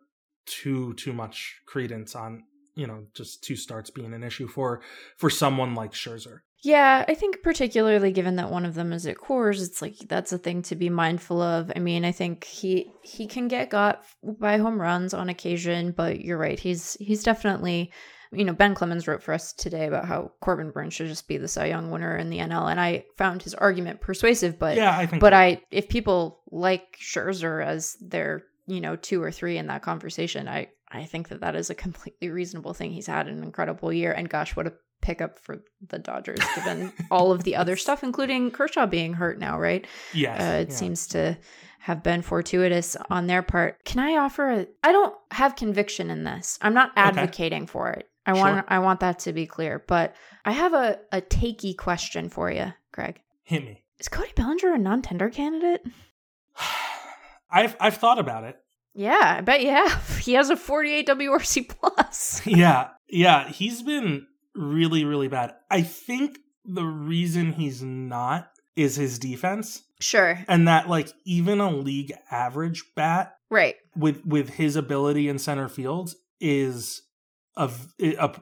too too much credence on you know just two starts being an issue for for someone like Scherzer. Yeah, I think particularly given that one of them is at Coors, it's like that's a thing to be mindful of. I mean, I think he he can get got by home runs on occasion, but you're right. He's he's definitely you know, Ben Clemens wrote for us today about how Corbin Burnes should just be the Cy Young winner in the NL, and I found his argument persuasive, but yeah, I think. but so. I if people like Scherzer as their you know two or three in that conversation, I I think that that is a completely reasonable thing. He's had an incredible year, and gosh, what a pickup for the Dodgers given all of the other <laughs> stuff, including Kershaw being hurt now, right? yes, Uh, it yeah. seems to have been fortuitous on their part. Can I offer a? I don't have conviction in this. I'm not Okay. advocating for it. I Sure. want I want that to be clear, but I have a a takey question for you, Greg. hit me. Is Cody Bellinger a non-tender candidate? <sighs> I've I've thought about it. Yeah, I bet you have. <laughs> He has a 48 WRC plus. yeah, yeah, he's been really, really bad. I think the reason he's not is his defense, Sure. and that like even a league average bat Right. with with his ability in center field is a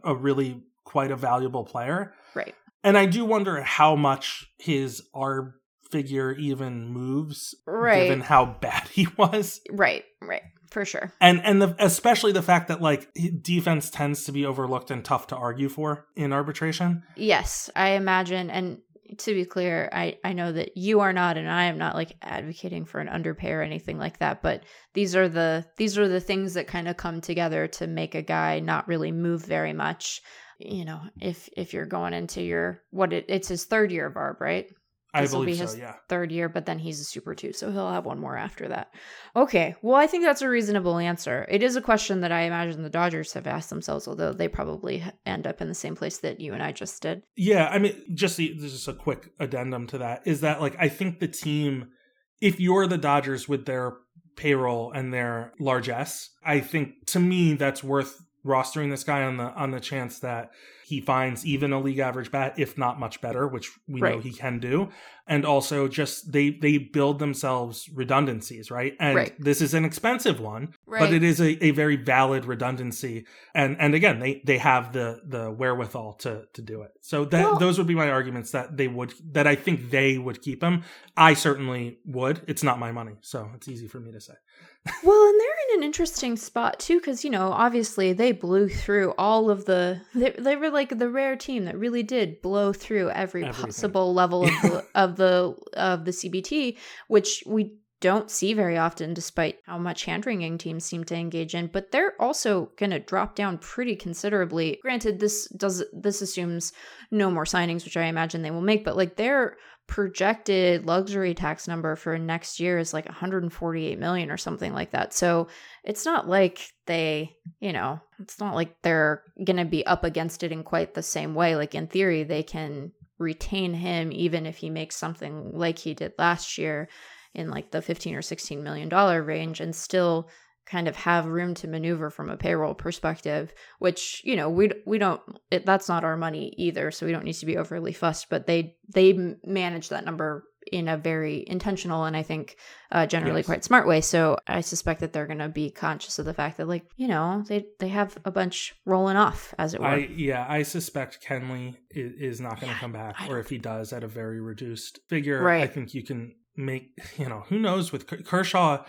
a really quite a valuable player. Right. And I do wonder how much his R figure even moves, Right. given how bad <laughs> he was. Right. Right. For sure. and and the, especially the fact that like defense tends to be overlooked and tough to argue for in arbitration. Yes, I imagine. And to be clear, I, I know that you are not, and I am not like advocating for an underpay or anything like that. But these are the these are the things that kind of come together to make a guy not really move very much. You know, if if you're going into your what it, it's his third year of arb, right? I This'll believe be so. his Yeah. third year, but then he's a super two, so he'll have one more after that. Okay, well, I think that's a reasonable answer. It is a question that I imagine the Dodgers have asked themselves, although they probably end up in the same place that you and I just did. Yeah, I mean, just the, just a quick addendum to that is that like I think the team, if you're the Dodgers with their payroll and their largesse, I think to me that's worth rostering this guy on the on the chance that he finds even a league average bat, if not much better, which we know he can do, and also just they they build themselves redundancies, right? And Right. this is an expensive one, Right. but it is a, a very valid redundancy and and again they they have the the wherewithal to to do it so that Well- those would be my arguments that they would that i think they would keep them i certainly would it's not my money so it's easy for me to say <laughs> Well, and they're in an interesting spot too, because you know, obviously they blew through all of the. They, they were like the rare team that really did blow through every Everything. possible level of of the of the CBT, which we don't see very often, despite how much hand wringing teams seem to engage in. But they're also going to drop down pretty considerably. Granted, this does this assumes no more signings, which I imagine they will make. But like their projected luxury tax number for next year is like 148 million or something like that. So it's not like they, you know, it's not like they're going to be up against it in quite the same way. Like in theory, they can retain him even if he makes something like he did last year in like the 15 or 16 million dollar range and still kind of have room to maneuver from a payroll perspective which you know we we don't it, that's not our money either so we don't need to be overly fussed but they they manage that number in a very intentional and I think uh, generally yes. quite smart way. So I suspect that they're going to be conscious of the fact that, like, you know, they they have a bunch rolling off, as it were. I, yeah, I suspect Kenley is, is not going to yeah, come back, or if he does, at a very reduced figure. Right. I think you can make, you know, who knows with Kershaw.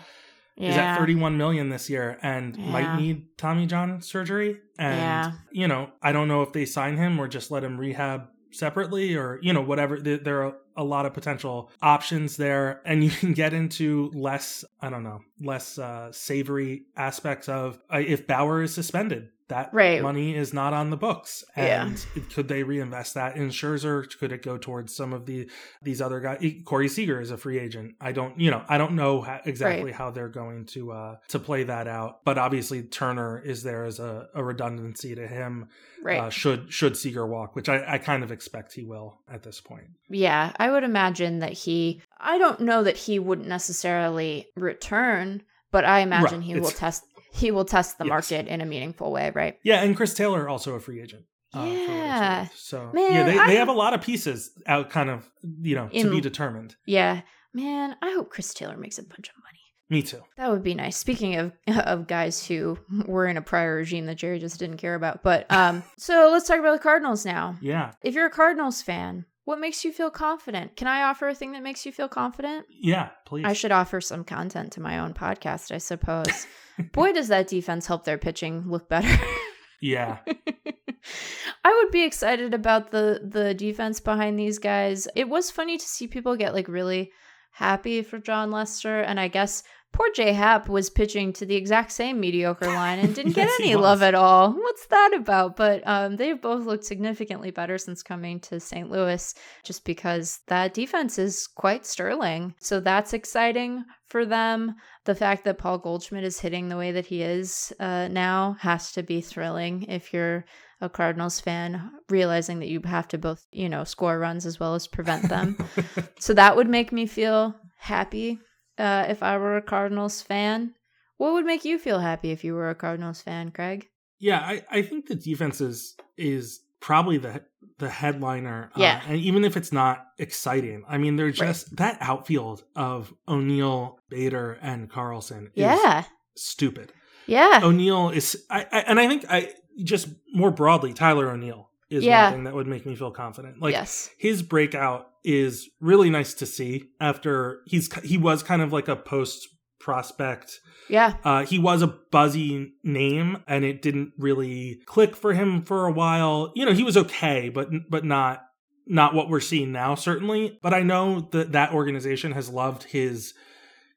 Yeah. is at 31 million this year and yeah. might need Tommy John surgery. And, yeah. you know, I don't know if they sign him or just let him rehab separately or you know whatever there are a lot of potential options there. And you can get into less i don't know less uh, savory aspects of uh, if bauer is suspended that right. money is not on the books. And yeah. could they reinvest that in Scherzer? Could it go towards some of the these other guys? Corey Seager is a free agent. I don't, you know, I don't know how, exactly right. how they're going to uh to play that out. But obviously Turner is there as a, a redundancy to him. Right. Uh, should should Seager walk, which I, I kind of expect he will at this point. Yeah, I would imagine that he. I don't know that he wouldn't necessarily return but I imagine right. he it's, will test he will test the yes. market in a meaningful way, right? Yeah, and Chris Taylor also a free agent. Uh, yeah. So man, yeah, they, I, they have a lot of pieces out, kind of you know in, to be determined. Yeah, man, I hope Chris Taylor makes a bunch of money. Me too. That would be nice. Speaking of <laughs> of guys who <laughs> were in a prior regime that Jerry just didn't care about, but um, <laughs> so let's talk about the Cardinals now. Yeah. If you're a Cardinals fan, what makes you feel confident? Can I offer a thing that makes you feel confident? Yeah, please. I should offer some content to my own podcast, I suppose. Boy, does that defense help their pitching look better. <laughs> yeah. I would be excited about the the defense behind these guys. It was funny to see people get like really happy for Jon Lester, and I guess Poor J Happ was pitching to the exact same mediocre line and didn't <laughs> yes, get any love at all. What's that about? But um, they've both looked significantly better since coming to St. Louis, just because that defense is quite sterling. So that's exciting for them. The fact that Paul Goldschmidt is hitting the way that he is uh, now has to be thrilling if you're a Cardinals fan, realizing that you have to both, you know, score runs as well as prevent them. <laughs> so that would make me feel happy uh, if I were a Cardinals fan. What would make you feel happy if you were a Cardinals fan, Craig? Yeah, I, I think the defense is is probably the the headliner. Uh, yeah, and even if it's not exciting, I mean, they're just right. that outfield of O'Neill, Bader, and Carlson. yeah, stupid. Yeah, O'Neill is, I, I, and I think I just more broadly, Tyler O'Neill is yeah. one thing that would make me feel confident. Like yes. his breakout is really nice to see after he's he was kind of like a post prospect. Yeah. Uh, he was a buzzy name and it didn't really click for him for a while. You know, he was okay, but but not not what we're seeing now certainly. But I know that that organization has loved his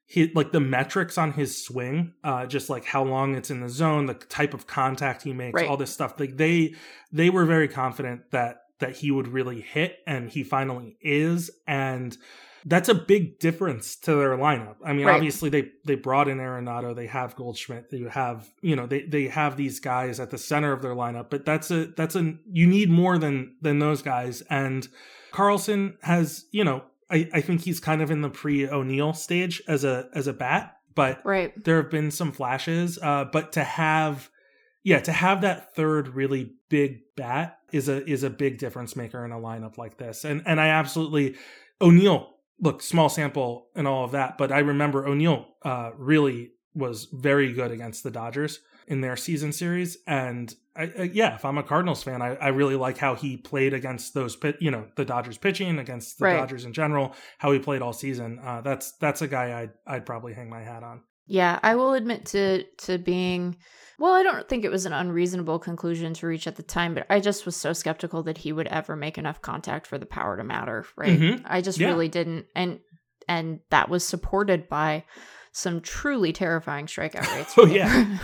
his, like the metrics on his swing, uh, just like how long it's in the zone, the type of contact he makes, right. all this stuff. Like they they were very confident that that he would really hit, and he finally is, and that's a big difference to their lineup. I mean, right. obviously they they brought in Arenado, they have Goldschmidt, they have you know they they have these guys at the center of their lineup, but that's a that's a you need more than than those guys, and Carlson has you know I, I think he's kind of in the pre O'Neill stage as a as a bat, but right. there have been some flashes. Uh, but to have yeah, to have that third really big bat is a is a big difference maker in a lineup like this. And and I absolutely O'Neill look small sample and all of that, but I remember O'Neill uh, really was very good against the Dodgers in their season series. And I, I, yeah, if I'm a Cardinals fan, I, I really like how he played against those pit, you know, the Dodgers pitching against the right. Dodgers in general, how he played all season. Uh, that's that's a guy I'd I'd probably hang my hat on. Yeah, I will admit to to being well, I don't think it was an unreasonable conclusion to reach at the time, but I just was so skeptical that he would ever make enough contact for the power to matter, right? Mm-hmm. I just yeah. really didn't. And and that was supported by some truly terrifying strikeout <laughs> rates. oh yeah,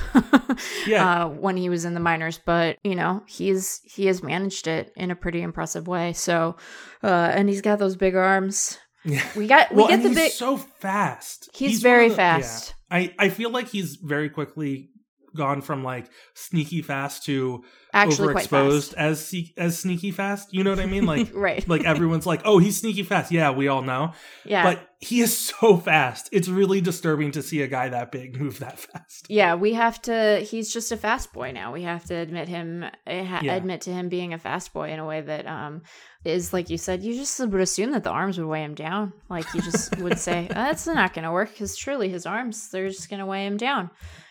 <laughs> yeah. Uh, when he was in the minors, but you know he's he has managed it in a pretty impressive way. So, uh, and he's got those big arms. Yeah. We got we well, get the he's big. so fast. He's, very the, fast. Yeah. I I feel like he's very quickly gone from like sneaky fast to Actually, overexposed as as sneaky fast. You know what I mean? Like <laughs> right. like everyone's like, oh, he's sneaky fast. Yeah, we all know. Yeah. But he is so fast. It's really disturbing to see a guy that big move that fast. Yeah, we have to. He's just a fast boy now. We have to admit him, eh, ha- Yeah. admit to him being a fast boy in a way that um is like you said. You just would assume that the arms would weigh him down. Like you just would say "Oh, <laughs> that's not going to work because truly his arms they're just going to weigh him down.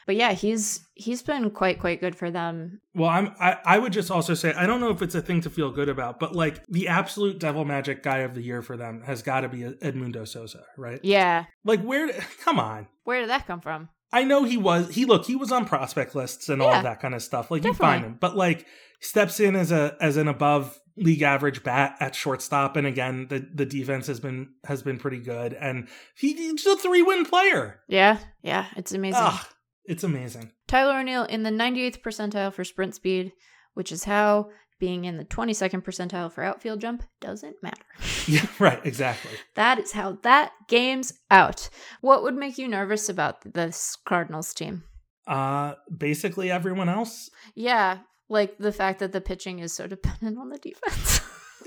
But yeah, he's he's been quite quite good for them. Well, I'm I, I would just also say I don't know if it's a thing to feel good about, but like the absolute devil magic guy of the year for them has got to be Edmundo Sosa, right? Yeah, Like where come on. where did that come from? I know he was he look, he was on prospect lists and all Yeah, of that kind of stuff. Like you find him. But like steps in as a as an above league average bat at shortstop and again the the defense has been has been pretty good and he, he's a three win player. Yeah, yeah, it's amazing. Ugh, it's amazing. Tyler O'Neill in the 98th percentile for sprint speed, which is how being in the 22nd percentile for outfield jump doesn't matter. <laughs> Yeah, right, exactly. That is how that game's out. What would make you nervous about this Cardinals team? Uh basically everyone else Yeah, like the fact that the pitching is so dependent on the defense.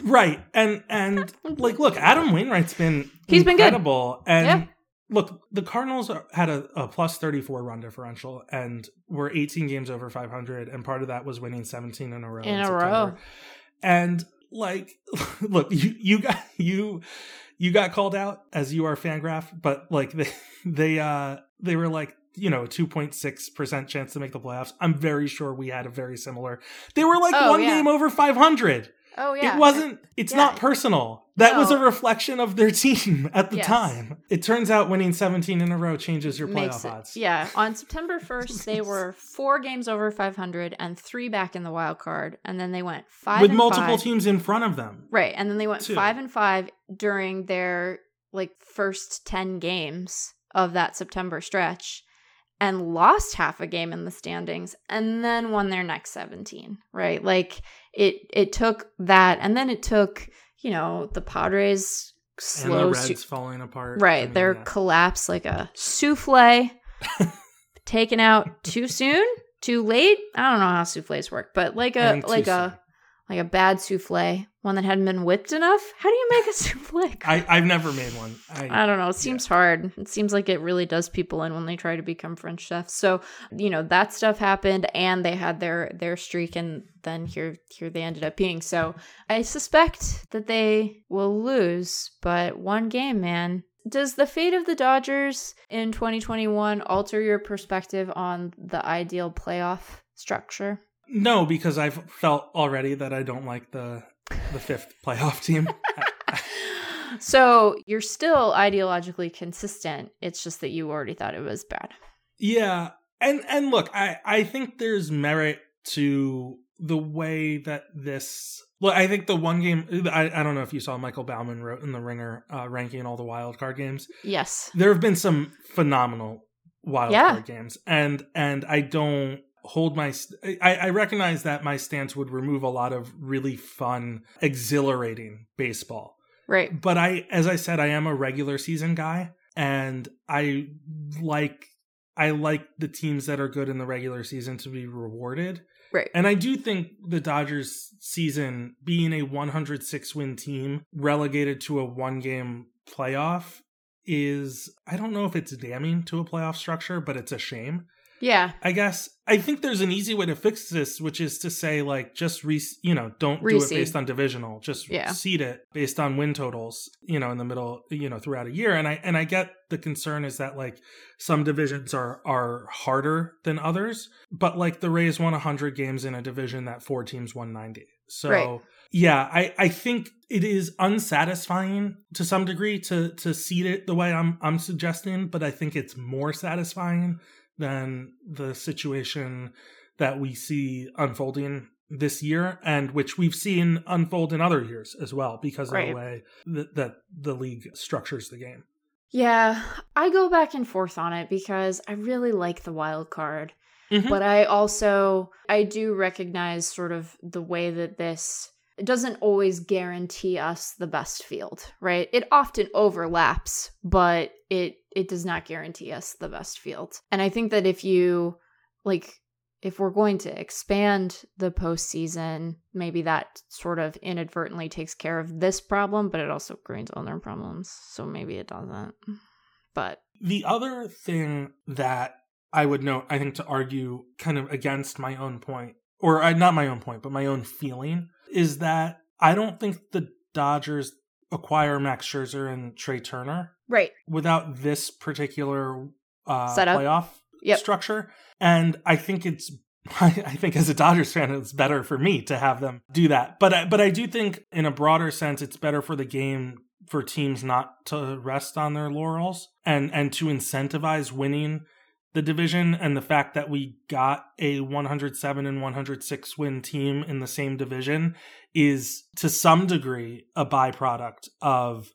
Right. And and <laughs> like look, Adam Wainwright's been He's been good. incredible. And Yeah. Look, the Cardinals had a, a plus 34 run differential and were 18 games over 500 and part of that was winning 17 in a row In a September. row. And like <laughs> look, you you got you you got called out as you are Fangraph, but like <laughs> they they uh they were like you know, 2.6% chance to make the playoffs. I'm very sure we had a very similar. They were like Oh, one yeah. game over 500 oh yeah. it wasn't it's Yeah. not personal that was a reflection of their <laughs> team at the Yes. time it turns out winning 17 in a row changes your playoff it- odds Yeah, on September <laughs> 1st, they were four games over 500 and three back in the wild card, and then they went five with and multiple five. teams in front of them Right, and then they went Two. five and five during their like first ten games of that September stretch, and lost half a game in the standings, and then won their next seventeen. Right, like it it took that, and then it took you know the Padres slow and the su- reds falling apart. right I mean, their yeah. collapse like a souffle <laughs> taken out too soon too late? I don't know how souffles work but like a And like a like a bad souffle one that hadn't been whipped enough how do you make a <laughs> souffle I, i've never made one I, I don't know. It seems hard. It seems like it really does people in when they try to become French chefs. So, you know, that stuff happened and they had their their streak and then here here they ended up being. So, I suspect that they will lose, but one game, man. Does the fate of the Dodgers in 2021 alter your perspective on the ideal playoff structure? No because i've felt already that i don't like the the fifth playoff team <laughs> So, you're still ideologically consistent. It's just that you already thought it was bad. Yeah, and and look, I I think there's merit to the way that this. Look, I think the one game. I I don't know if you saw Michael Baumann wrote in the Ringer uh, ranking all the wild card games. Yes. There have been some phenomenal wild Yeah. card games, and and I don't hold my st- I, I recognize that my stance would remove a lot of really fun exhilarating baseball Right. but I, as I said, I am a regular season guy, and I like I like the teams that are good in the regular season to be rewarded. Right. And I do think the Dodgers season being a 106 win team relegated to a one game playoff is I don't know if it's damning to a playoff structure, but it's a shame. Yeah. I guess I think there's an easy way to fix this, which is to say like just re you know don't do it based on divisional, just Yeah. seed it based on win totals, you know, in the middle, you know, throughout a year. And I and I get the concern is that like some divisions are are harder than others, but like the Rays won 100 games in a division that four teams won 90. So Right. yeah, I, I think it is unsatisfying to some degree to to seed it the way I'm I'm suggesting, but I think it's more satisfying than the situation that we see unfolding this year and which we've seen unfold in other years as well because of Right. the way that, that the league structures the game. Yeah, I go back and forth on it because I really like the wild card. Mhm. But I also I do recognize sort of the way that this it doesn't always guarantee us the best field, right? It often overlaps, but it it does not guarantee us the best field. And I think that if you like if we're going to expand the postseason, maybe that sort of inadvertently takes care of this problem, but it also creates other problems. So maybe it doesn't. But The other thing that I would note, I think, to argue kind of against my own point, or uh, not my own point, but my own feeling, is that I don't think the Dodgers acquire Max Scherzer and Trea Turner right. without this particular uh, Setup. playoff Yep. structure. And I think it's, <laughs> I, I think as a Dodgers fan, it's better for me to have them do that. But I, but I do think, in a broader sense, it's better for the game for teams not to rest on their laurels and and to incentivize winning the division and the fact that we got a 107 and 106 win team in the same division is to some degree a byproduct of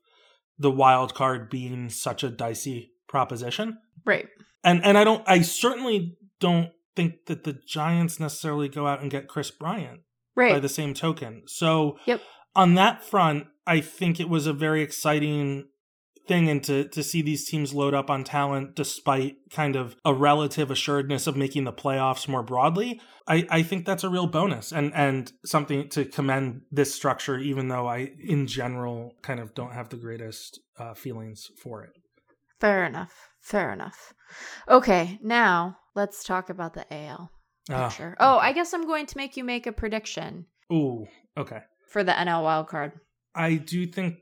the wild card being such a dicey proposition Right. and and I don't I certainly don't think that the Giants necessarily go out and get Kris Bryant Right. by the same token. So Yep. on that front, I think it was a very exciting thing and to, to see these teams load up on talent despite kind of a relative assuredness of making the playoffs more broadly. I, I think that's a real bonus and, and something to commend this structure, even though I, in general, kind of don't have the greatest uh, feelings for it. Fair enough. Fair enough. Okay, now let's talk about the AL Ah, picture. oh, I guess I'm going to make you make a prediction Ooh, okay. for the NL wildcard. I do think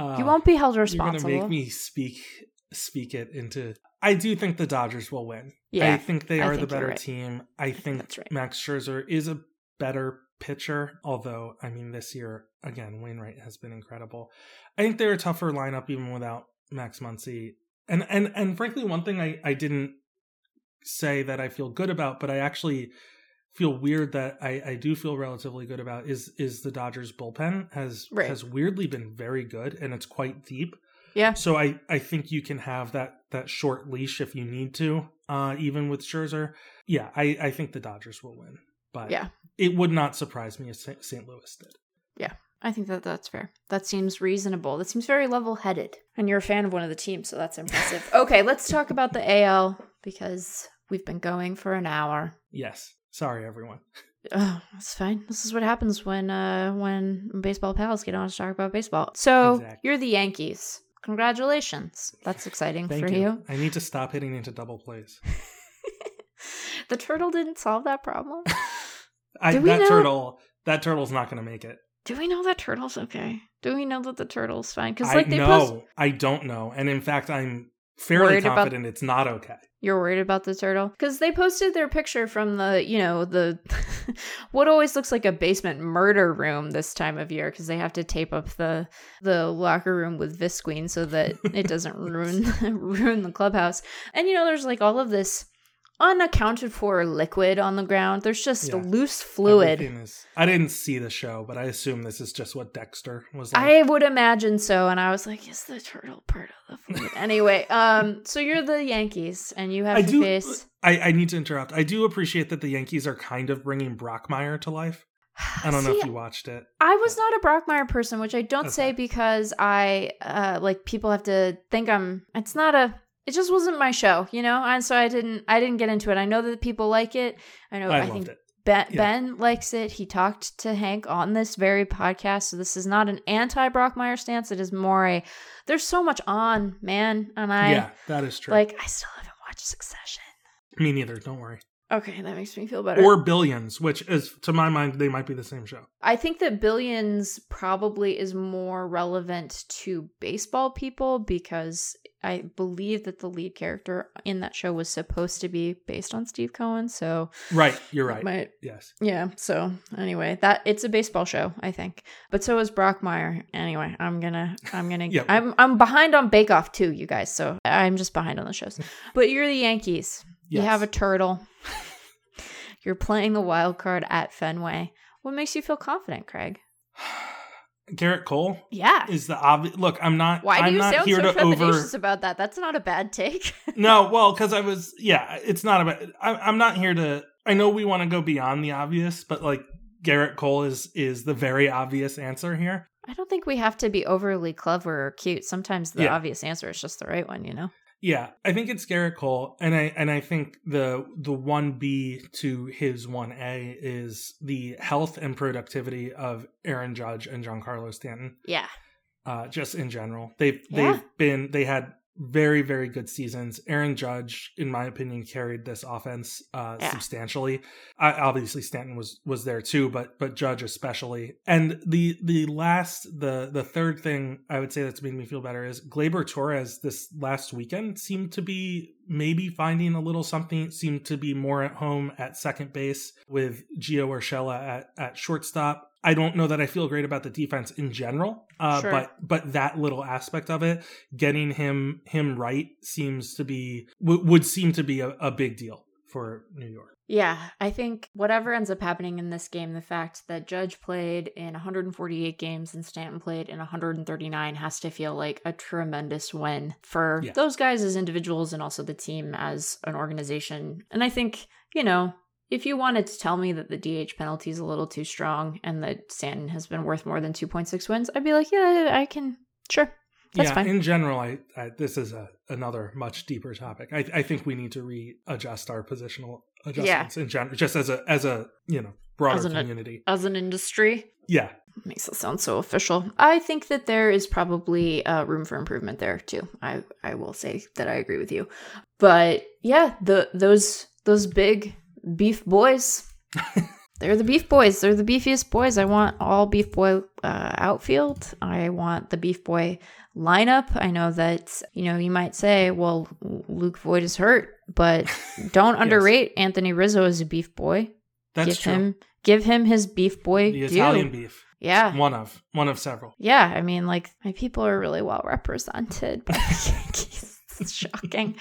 uh, you won't be held responsible. You're gonna make me speak speak it into. I do think the Dodgers will win. Yeah, I think they are think the better right. team. I think that's right. Max Scherzer is a better pitcher. Although, I mean, this year again, Wainwright has been incredible. I think they're a tougher lineup even without Max Muncy. And and and frankly, one thing I I didn't say that I feel good about, but I actually feel weird that I, I do feel relatively good about is is the Dodgers bullpen has Right. has weirdly been very good and it's quite deep. yeah. So I I think you can have that that short leash if you need to, uh, even with Scherzer. Yeah, I I think the Dodgers will win, but Yeah. it would not surprise me if St. St. Louis did. Yeah. I think that that's fair. That seems reasonable. That seems very level headed. And you're a fan of one of the teams, so that's impressive. <laughs> okay, let's talk about the AL because we've been going for an hour. Yes. Sorry, everyone. Oh, it's fine. This is what happens when uh when baseball pals get on to talk about baseball. So Exactly. you're the Yankees. Congratulations. That's exciting Thank for you. you. I need to stop hitting into double plays. <laughs> the turtle didn't solve that problem. <laughs> I, Do we that know- turtle. That turtle's not going to make it. Do we know that turtle's okay? Do we know that the turtle's fine? Because I like they know. post, I don't know, and in fact, I'm fairly Worried about- confident it's not okay. you're worried about the turtle because they posted their picture from the you know the <laughs> what always looks like a basement murder room this time of year because they have to tape up the the locker room with visqueen so that it doesn't <laughs> ruin <laughs> ruin the clubhouse and you know there's like all of this unaccounted for liquid on the ground there's just Yeah. loose fluid is- I didn't see the show, but I assume this is just what Dexter was like. I would imagine so, and I was like, "Is the turtle part of the fluid?" <laughs> anyway, um, so you're the Yankees, and you have I to do. face. I, I need to interrupt. I do appreciate that the Yankees are kind of bringing Brockmire to life. I don't know if you watched it. I was not a Brockmire person, which I don't say because I uh like people have to think I'm it's not a it just wasn't my show, you know? And so I didn't I didn't get into it. I know that people like it. I know I, I, think it. Ben, Yeah. ben likes it. He talked to Hank on this very podcast. So this is not an anti Brockmire stance. It is more a there's so much on, man. And I yeah, that is true. like I still haven't watched Succession. Me neither. Don't worry. Okay, that makes me feel better. Or Billions, which is to my mind they might be the same show. I think that Billions probably is more relevant to baseball people because I believe that the lead character in that show was supposed to be based on Steve Cohen. So, Right. You're right. my, yes. yeah. So anyway, that it's a baseball show, I think. But so is Brockmire. Anyway, I'm gonna, I'm gonna, <laughs> Yeah. I'm, I'm behind on Bake Off too, you guys. So I'm just behind on the shows. <laughs> But you're the Yankees. You have a turtle. <laughs> You're playing the wild card at Fenway. What makes you feel confident, Craig? <sighs> <sighs> Gerrit Cole. Yeah. Is the obvious look? I'm not. Why do I'm you not sound here so over. about that? That's not a bad take. <laughs> no, well, because I was. Yeah, it's not about. I, I'm not here to. I know we want to go beyond the obvious, but like Gerrit Cole is is the very obvious answer here. I don't think we have to be overly clever or cute. Sometimes the Yeah. obvious answer is just the right one, you know? Yeah, I think it's Gerrit Cole, and I and I think the the one B to his one A is the health and productivity of Aaron Judge and Giancarlo Stanton. Yeah. Uh, just in general, they've Yeah. they've been they had very very good seasons. Aaron Judge, in my opinion, carried this offense uh, Yeah. substantially. I, obviously, Stanton was was there too, but but Judge especially. And the the last the the third thing I would say that's made me feel better is Gleyber Torres this last weekend seemed to be maybe finding a little something. Seemed to be more at home at second base with Gio Urshela at at shortstop. I don't know that I feel great about the defense in general, uh, Sure. but but that little aspect of it, getting him him right seems to be w- would seem to be a, a big deal for New York. Yeah, I think whatever ends up happening in this game, the fact that Judge played in 148 games and Stanton played in 139 has to feel like a tremendous win for Yeah. those guys as individuals and also the team as an organization. And I think, you know, if you wanted to tell me that the DH penalty is a little too strong and that Stanton has been worth more than 2.6 wins, I'd be like, yeah, I can. Sure. That's yeah, fine. in general, I, I this is a another much deeper topic. I, I think we need to readjust our positional adjustments in general, just as a as a you know broader As an- community. As an industry, yeah, Makes it sound so official. I think that there is probably uh, room for improvement there too. I I will say that I agree with you, but yeah, the those those big beef boys, they're the beef boys. They're the beefiest boys. I want all beef boy uh, outfield. I want the beef boy lineup. I know that you know you might say, well, Luke Voit is hurt, but <laughs> don't Yes. underrate Anthony Rizzo as a beef boy. that's give true. him give him his beef boy the due. Italian beef, Yeah. one of one of several. Yeah, I mean, like my people are really well represented by the <laughs> Yankees. It's shocking.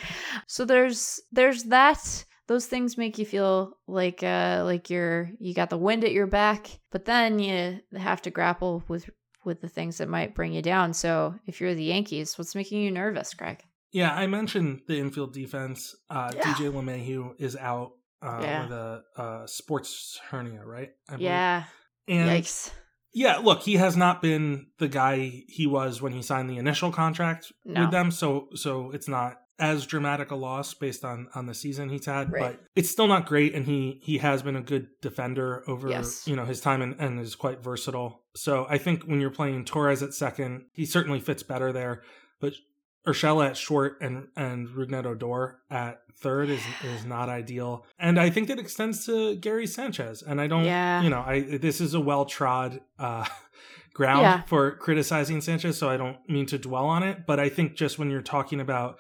So there's there's that. Those things make you feel like uh like you're you got the wind at your back, but then you have to grapple with with the things that might bring you down. So if you're the Yankees, what's making you nervous, Greg? Yeah, I mentioned the infield defense. Uh, Yeah. DJ LeMahieu is out uh, Yeah. with a, uh sports hernia, right? I. Yeah. And Yikes. yeah, look, he has not been the guy he was when he signed the initial contract No. with them. So, so it's not as dramatic a loss based on on the season he's had, Right. but it's still not great. And he he has been a good defender over Yes. you know his time and, and is quite versatile. So I think when you're playing Torres at second, he certainly fits better there. But Urshela at short and and Rougned Odor at third is is not ideal. And I think that extends to Gary Sanchez. And I don't Yeah. you know, I this is a well trod uh <laughs> ground Yeah. for criticizing Sanchez, so I don't mean to dwell on it. But I think just when you're talking about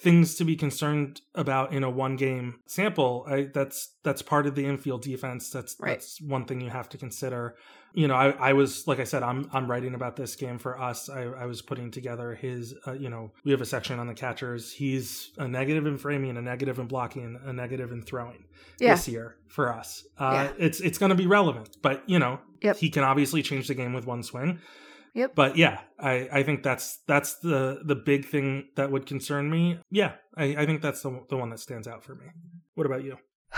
things to be concerned about in a one game sample, I, that's that's part of the infield defense. That's Right. that's one thing you have to consider. You know, I, I was like I said, I'm I'm writing about this game for us. I, I was putting together his. Uh, you know, we have a section on the catchers. He's a negative in framing, a negative in blocking, a negative in throwing Yeah. this year for us. Uh, Yeah. It's it's going to be relevant, but you know, Yep. he can obviously change the game with one swing. Yep. But yeah, I, I think that's that's the the big thing that would concern me. Yeah, I, I think that's the the one that stands out for me. What about you? <sighs>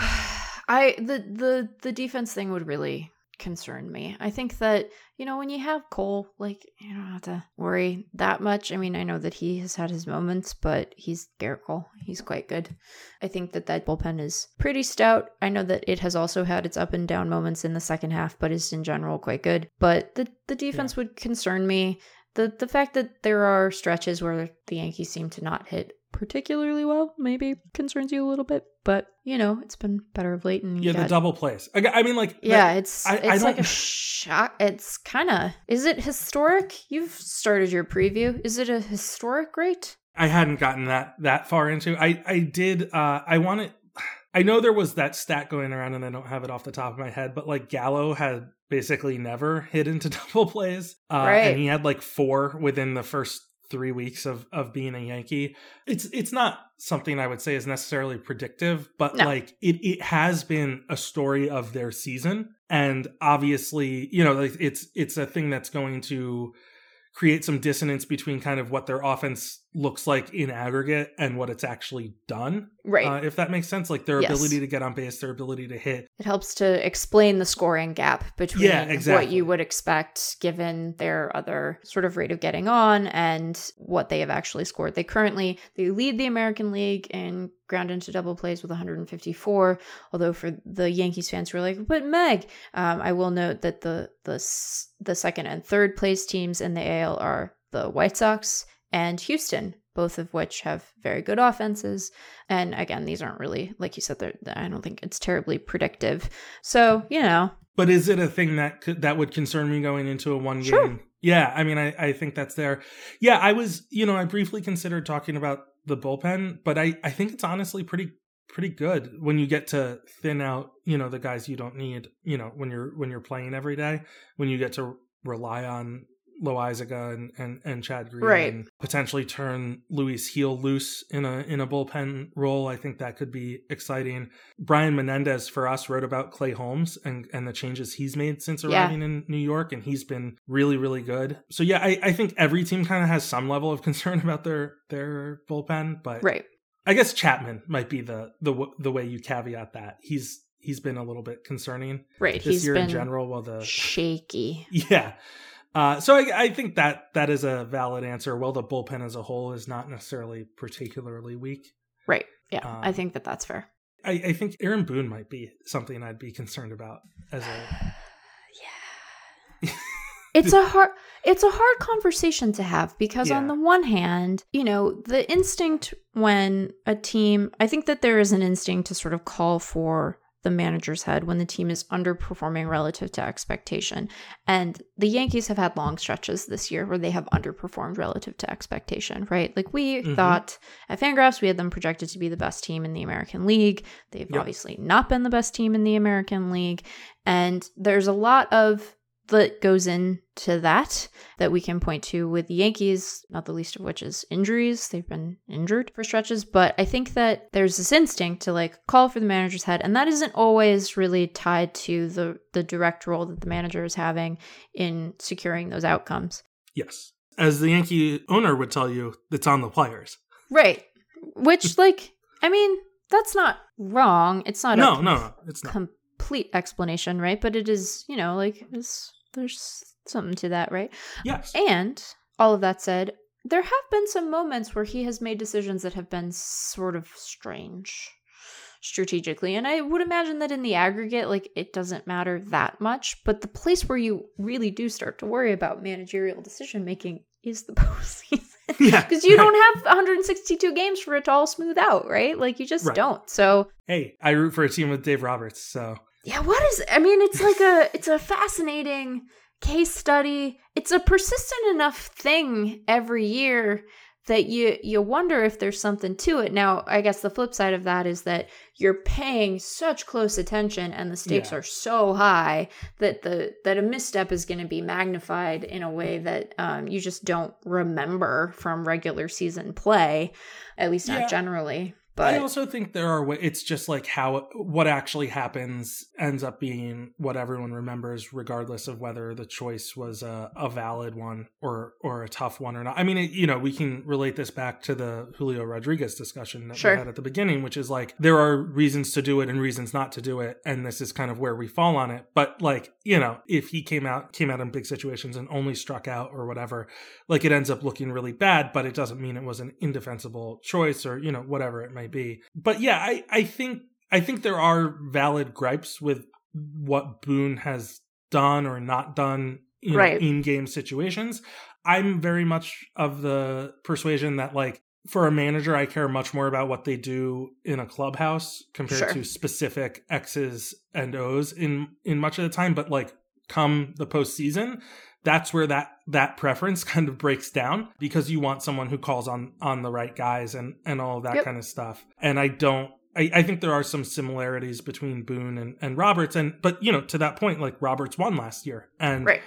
I the the the defense thing would really concern me. I think that you know when you have Cole, like you don't have to worry that much. I mean, I know that he has had his moments, but he's Gerrit Cole. He's quite good. I think that that bullpen is pretty stout. I know that it has also had its up and down moments in the second half, but is in general quite good. But the the defense would concern me. The the fact that there are stretches where the Yankees seem to not hit particularly well maybe concerns you a little bit, but you know it's been better of late. And Yeah, the double plays. I, I mean, like yeah, that- it's I- I it's like a shock. It's kind of is it historic? You've started your preview. Is it a historic rate? I hadn't gotten that that far into. I I did. uh I wanted. I know there was that stat going around, and I don't have it off the top of my head, but like Gallo had basically never hit into <laughs> double plays, uh, Right. and he had like four within the first three weeks of of being a Yankee. It's it's not something I would say is necessarily predictive, but No. like it it has been a story of their season, and obviously, you know, like it's it's a thing that's going to create some dissonance between kind of what their offense looks like in aggregate and what it's actually done. Right. Uh, if that makes sense, like their Yes. ability to get on base, their ability to hit. It helps to explain the scoring gap between Yeah, exactly. what you would expect given their other sort of rate of getting on and what they have actually scored. They currently they lead the American League in ground into double plays with 154. Although for the Yankees fans who are like, but Meg, um, I will note that the the the second and third place teams in the AL are the White Sox and Houston, both of which have very good offenses. And again, these aren't really, like you said, they're, I don't think it's terribly predictive. So, you know, But is it a thing that could, that would concern me going into a one game? Sure. Yeah, I mean, I, I think that's there. Yeah, I was, you know, I briefly considered talking about the bullpen, but I, I think it's honestly pretty pretty good when you get to thin out, you know, the guys you don't need, you know, when you're when you're playing every day, when you get to rely on Loaisiga and, and, and Chad Green Right. and potentially turn Luis Gil loose in a in a bullpen role. I think that could be exciting. Brian Menendez for us wrote about Clay Holmes and, and the changes he's made since Yeah. arriving in New York, and he's been really, really good. So yeah, I, I think every team kind of has some level of <laughs> concern about their their bullpen, but right. I guess Chapman might be the the the way you caveat that. He's he's been a little bit concerning Right. this He's year in general. While the shaky. <laughs> yeah. Uh, so I, I think that that is a valid answer. Well, the bullpen as a whole is not necessarily particularly weak. Right. Yeah. I Um, think that that's fair. I, I think Aaron Boone might be something I'd be concerned about as a <sighs> yeah. it's a <laughs> hard it's a hard conversation to have because on the one hand, you know, the instinct when a team I think that there is an instinct to sort of call for the manager's head when the team is underperforming relative to expectation. And the Yankees have had long stretches this year where they have underperformed relative to expectation, right? Like we Mhm. thought at Fangraphs, we had them projected to be the best team in the American League. They've Yep. obviously not been the best team in the American League. And there's a lot of that goes into that that we can point to with the Yankees, not the least of which is injuries. They've been injured for stretches, but I think that there's this instinct to like call for the manager's head, and that isn't always really tied to the the direct role that the manager is having in securing those outcomes. yes. As the Yankee owner would tell you, it's on the players. Right. Which like I mean, that's not wrong. It's not No, no, no, it's not. Complete explanation, right? But it is, you know, like it's, there's something to that, right? Yes. And all of that said, there have been some moments where he has made decisions that have been sort of strange strategically. And I would imagine that in the aggregate, like it doesn't matter that much. But the place where you really do start to worry about managerial decision making is the <laughs> postseason. Yeah. <laughs> Because you right. don't have 162 games for it to all smooth out, right? Like you just Right. don't. So Hey, I root for a team with Dave Roberts, so yeah, what is I mean, it's like a it's a fascinating case study. It's a persistent enough thing every year that you you wonder if there's something to it. Now, I guess the flip side of that is that you're paying such close attention and the stakes Yeah. are so high that the that a misstep is going to be magnified in a way that um, you just don't remember from regular season play, at least not Yeah. generally. I also think there are wa- it's just like how what actually happens ends up being what everyone remembers regardless of whether the choice was a, a valid one or or a tough one or not. I mean, it, you know, we can relate this back to the Julio Rodriguez discussion that Sure. we had at the beginning, which is like there are reasons to do it and reasons not to do it, and this is kind of where we fall on it. But like, you know, if he came out came out in big situations and only struck out or whatever, like it ends up looking really bad, but it doesn't mean it was an indefensible choice or, you know, whatever it may be. But yeah, I, I think I think there are valid gripes with what Boone has done or not done know, Right. in game situations. I'm very much of the persuasion that like for a manager, I care much more about what they do in a clubhouse compared Sure. to specific X's and O's in in much of the time. But like come the postseason, that's where that that preference <laughs> kind of breaks down because you want someone who calls on on the right guys and and all of that Yep. kind of stuff. And I don't. I, I think there are some similarities between Boone and, and Roberts, and but you know to that point, like Roberts won last year, and right.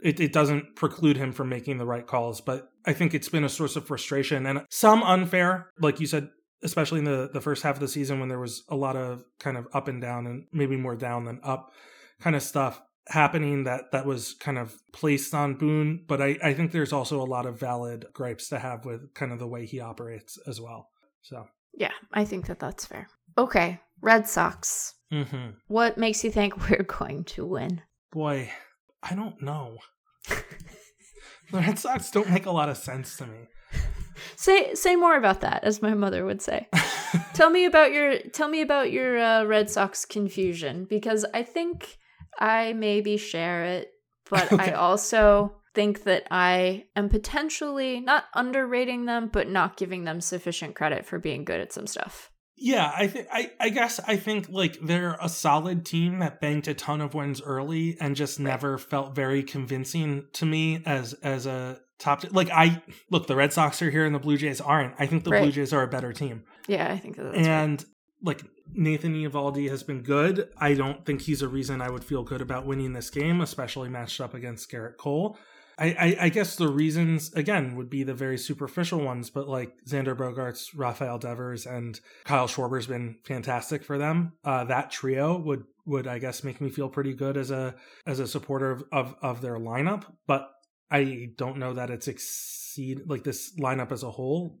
it, it doesn't preclude him from making the right calls. But I think it's been a source of frustration and some unfair, like you said, especially in the the first half of the season when there was a lot of kind of up and down and maybe more down than up kind of stuff happening that that was kind of placed on Boone, but I, I think there's also a lot of valid gripes to have with kind of the way he operates as well. So yeah, I think that that's fair. Okay, Red Sox. mm-hmm. What makes you think <laughs> we're going to win? boy, I don't know. the Red Sox don't make a lot of sense to me. <laughs> Say say more about that, as my mother would say. <laughs> tell me about your tell me about your uh, Red Sox confusion because I think I maybe share it, but <laughs> Okay. I also think that I am potentially not underrating them, but not giving them sufficient credit for being good at some stuff. Yeah, I think I, I guess I think like they're a solid team that banked a ton of wins early and just never felt very convincing to me as as a top like I look the Red Sox are here and the Blue Jays aren't. I think the Blue Jays are a better team. Yeah, I think that that's right. and like Nathan Eovaldi has been good. I don't think he's a reason I would feel good about winning this game, especially matched up against Gerrit Cole. I, I, I guess the reasons again would be the very superficial ones, but like Xander Bogaerts, Rafael Devers, and Kyle Schwarber's been fantastic for them. Uh, that trio would would I guess make me feel pretty good as a as a supporter of of, of their lineup. But I don't know that it's exceed like this lineup as a whole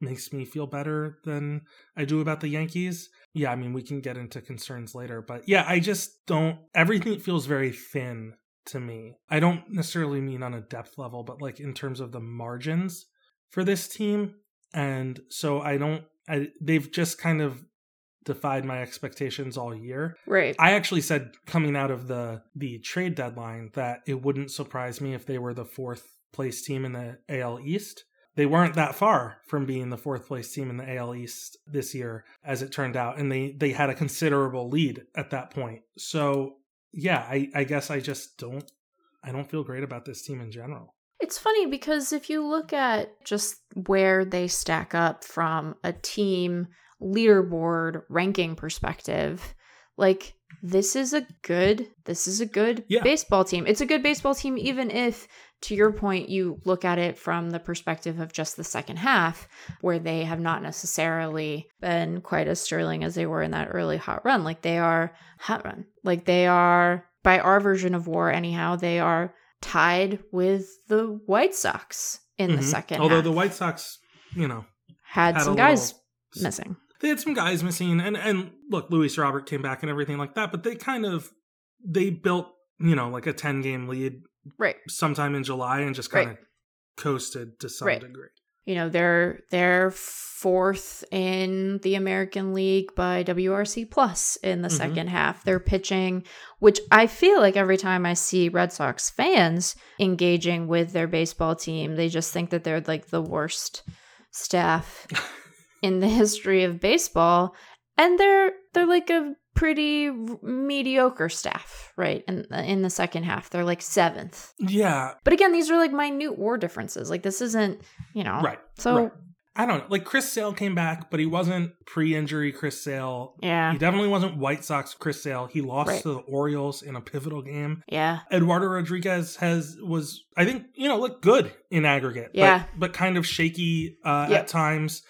makes me feel better than I do about the Yankees. Yeah, I mean, we can get into concerns later, but yeah, I just don't. Everything feels very thin to me. I don't necessarily mean on a depth level, but like in terms of the margins for this team. And so I don't, I, they've just kind of defied my expectations all year. right. I actually said coming out of the the trade deadline that it wouldn't surprise me if they were the fourth place team in the AL East. They weren't that far from being the fourth place team in the AL East this year, as it turned out, and they they had a considerable lead at that point. So yeah, I, I guess I just don't I don't feel great about this team in general. It's funny because if you look at just where they stack up from a team leaderboard ranking perspective, like this is a good this is a good Yeah. baseball team. It's a good baseball team even if to your point you look at it from the perspective of just the second half where they have not necessarily been quite as sterling as they were in that early hot run. Like they are hot run. Like they are by our version of war anyhow, they are tied with the White Sox in the Mhm. second Although half. the White Sox, you know, had, had some guys little- missing. they had some guys missing and and look luis robert came back and everything like that but they kind of they built you know like a 10 game lead Right. sometime in july and just kind Right. of coasted to some Right. degree You know, they're they're fourth in the American League by WRC plus in the Mhm. second half. They're pitching, which I feel like every time I see Red Sox fans engaging with their baseball team, they just think that they're like the worst staff <laughs> in the history of baseball. And they're they're like a pretty mediocre staff, right? In in the second half, they're like seventh. yeah But again, these are like minute war differences. Like this isn't, you know. right So right. i don't know like chris sale came back but he wasn't pre-injury chris sale yeah, he definitely wasn't white sox chris sale he lost Right. to the orioles in a pivotal game yeah, eduardo rodriguez has was i think you know looked good in aggregate Yeah. but, but kind of shaky uh Yep. at times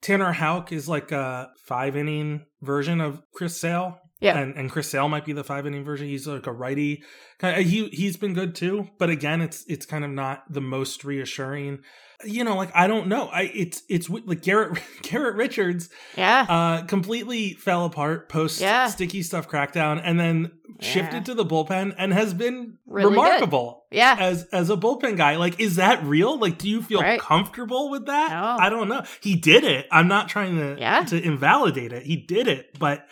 tanner houck is like a five inning version of chris sale yeah, and and Chris Sale might be the five inning version. He's like a righty. He he's been good too, but again, it's it's kind of not the most reassuring. You know, like I don't know. I it's it's like Garrett <laughs> Garrett Richards yeah, uh completely fell apart post Yeah. sticky stuff crackdown, and then shifted Yeah. to the bullpen and has been Really good. remarkable yeah. as as a bullpen guy. Like, is that real? Like, do you feel Right. comfortable with that? No. I don't know. He did it. I'm not trying to Yeah. to invalidate it. He did it, but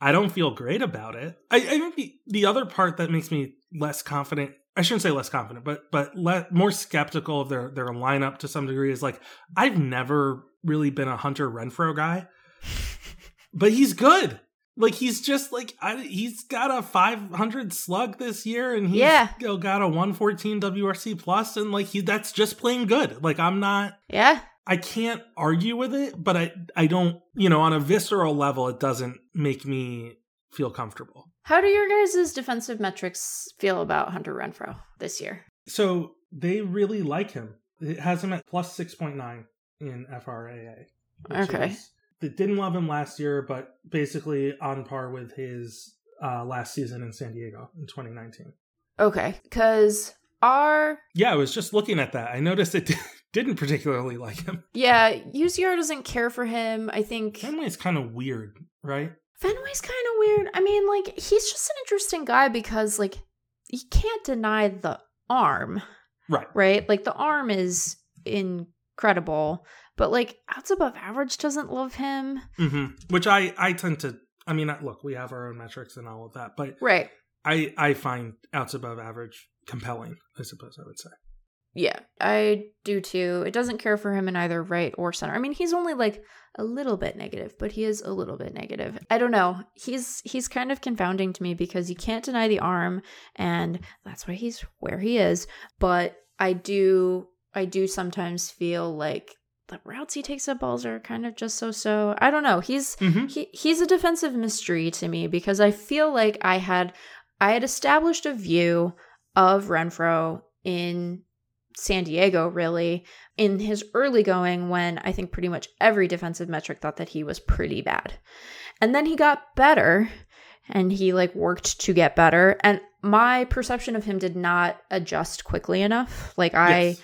I don't feel great about it. I, I think the the other part that makes me less confident. I shouldn't say less confident, but but le- more skeptical of their their lineup to some degree is like I've never really been a Hunter Renfroe guy, <laughs> but he's good. Like he's just like I, he's got a 500 slug this year, and he's Yeah. got a 114 WRC plus, and like he that's just plain good. Like I'm not, yeah. I can't argue with it, but I I don't you know on a visceral level it doesn't make me feel comfortable. How do your guys' defensive metrics feel about Hunter Renfroe this year? So they really like him. It has him at plus 6.9 in FRAA. Okay. is- they didn't love him last year, but basically on par with his uh, last season in San Diego in 2019. Okay, because our Yeah, I was just looking at that. I noticed it didn't particularly <laughs> like him. yeah UZR doesn't care for him. I think Fenway's kind of weird, right? Fenway's kind of weird. I mean, like he's just an interesting guy because like you can't deny the arm, Right. right? Like the arm is incredible, but like outs above average doesn't love him. hmm Which I I tend to. I mean, look, we have our own metrics and all of that, but Right. I I find outs above average compelling. I suppose I would say. Yeah, I do too. It doesn't care for him in either right or center. I mean, he's only like a little bit negative, but he is a little bit negative. I don't know. He's he's kind of confounding to me because you can't deny the arm and that's why he's where he is, but I do I do sometimes feel like the routes he takes at balls are kind of just so so. I don't know. He's Mm-hmm. he he's a defensive mystery to me because I feel like I had I had established a view of Renfroe in San Diego really in his early going when I think pretty much every defensive metric thought that he was pretty bad. And then he got better and he like worked to get better and my perception of him did not adjust quickly enough. Like I Yes.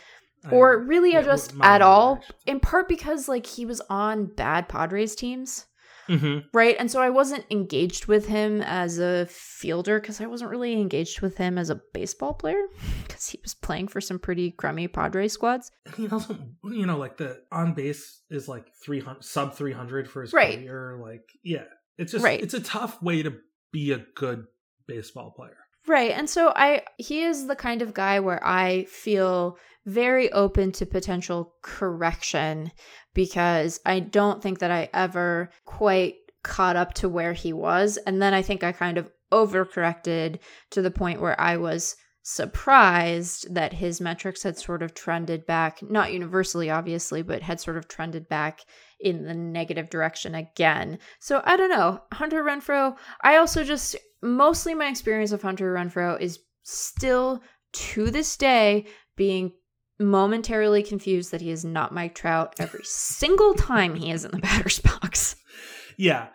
or I- really yeah, adjust at all in part because like he was on bad Padres teams. Mhm. Right. And so I wasn't engaged with him as a fielder because I wasn't really engaged with him as a baseball player <laughs> because he was playing for some pretty crummy Padre squads. He doesn't, you know, like the on base is like three hundred, sub three hundred for his Right. career. Like, yeah, it's just, Right. it's a tough way to be a good baseball player. Right. And so I he is the kind of guy where I feel very open to potential correction because I don't think that I ever quite caught up to where he was. And then I think I kind of overcorrected to the point where I was surprised that his metrics had sort of trended back, not universally, obviously, but had sort of trended back in the negative direction again. So I don't know. Hunter Renfroe, I also just mostly my experience of Hunter Renfroe is still to this day being momentarily confused that he is not Mike Trout every <laughs> single time he is in the batter's box. Yeah.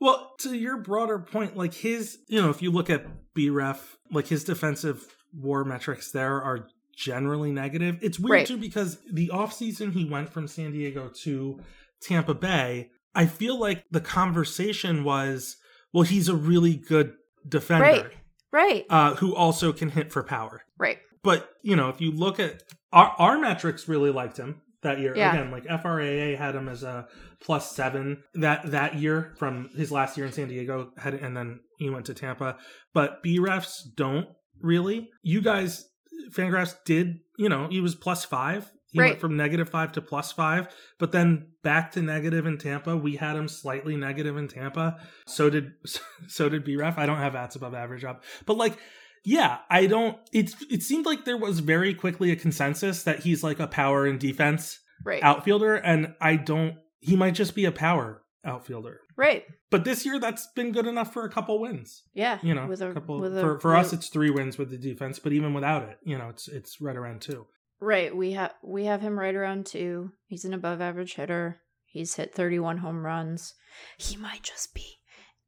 Well, to your broader point, like his, you know, if you look at BREF, like his defensive war metrics there are generally negative. It's weird Right. too because the offseason he went from San Diego to Tampa Bay, I feel like the conversation was, well, he's a really good defender Right. Right. uh, who also can hit for power. Right. But you know, if you look at our our metrics, really liked him that year. Yeah. Again, like FRAA had him as a plus seven that that year from his last year in San Diego, had and then he went to Tampa. But B refs don't really. You guys, Fangraphs did. You know, he was plus five. He Right. went from negative five to plus five, but then back to negative in Tampa. We had him slightly negative in Tampa. So did <laughs> so did BREF. I don't have ats above average up, but like yeah, I don't. It's it seemed like there was very quickly a consensus that he's like a power and defense Right. outfielder, and I don't. He might just be a power outfielder. Right. But this year, that's been good enough for a couple wins. Yeah. You know, with a, couple with a for for us, it's three wins with the defense. But even without it, you know, it's it's right around two. Right. We have we have him right around two. He's an above average hitter. He's hit 31 home runs. He might just be.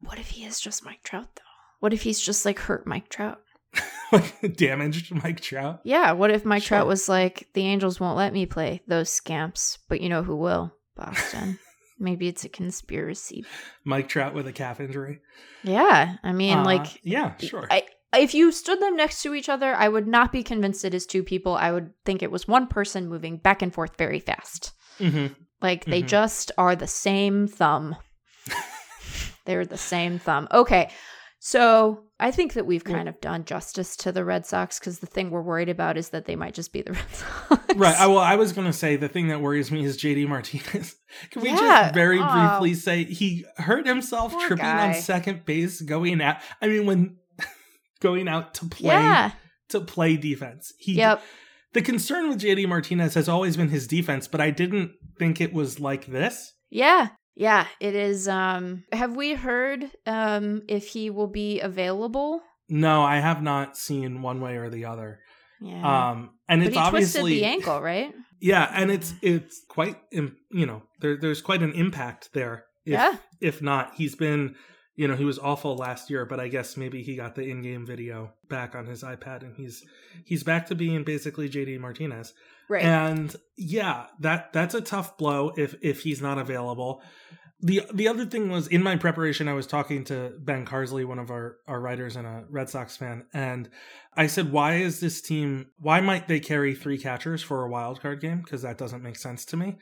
What if he is just Mike Trout though? What if he's just like hurt Mike Trout? <laughs> like damaged Mike Trout. Yeah. What if Mike Sure. Trout was like, the Angels won't let me play those scamps, but you know who will? Boston. <laughs> Maybe it's a conspiracy. Mike Trout with a calf injury. Yeah. I mean, Uh, like, yeah, sure. I, if you stood them next to each other, I would not be convinced it is two people. I would think it was one person moving back and forth very fast. hmm Like they Mhm. just are the same thumb. <laughs> They're the same thumb. Okay. So I think that we've kind of done justice to the Red Sox because the thing we're worried about is that they might just be the <laughs> Red Sox. Right. I, well, I was going to say the thing that worries me is JD Martinez. <laughs> Can we Yeah. just very Oh. briefly say he hurt himself Poor tripping guy. on second base going out? I mean, when going out to play yeah. to play defense. He Yep. The concern with JD Martinez has always been his defense, but I didn't think it was like this. Yeah. Yeah. It is. Um. Have we heard um if he will be available? No, I have not seen one way or the other. Yeah. Um, and but it's obviously the ankle, right? Yeah, and it's it's quite you know there there's quite an impact there. If, Yeah. If not, he's been you know, he was awful last year, but I guess maybe he got the in-game video back on his iPad and he's he's back to being basically JD Martinez. Right. And yeah, that that's a tough blow if if he's not available. The the other thing was in my preparation I was talking to Ben Carsley, one of our our writers and a Red Sox fan, and I said, "Why is this team why might they carry three catchers for a wild card game because that doesn't make sense to me."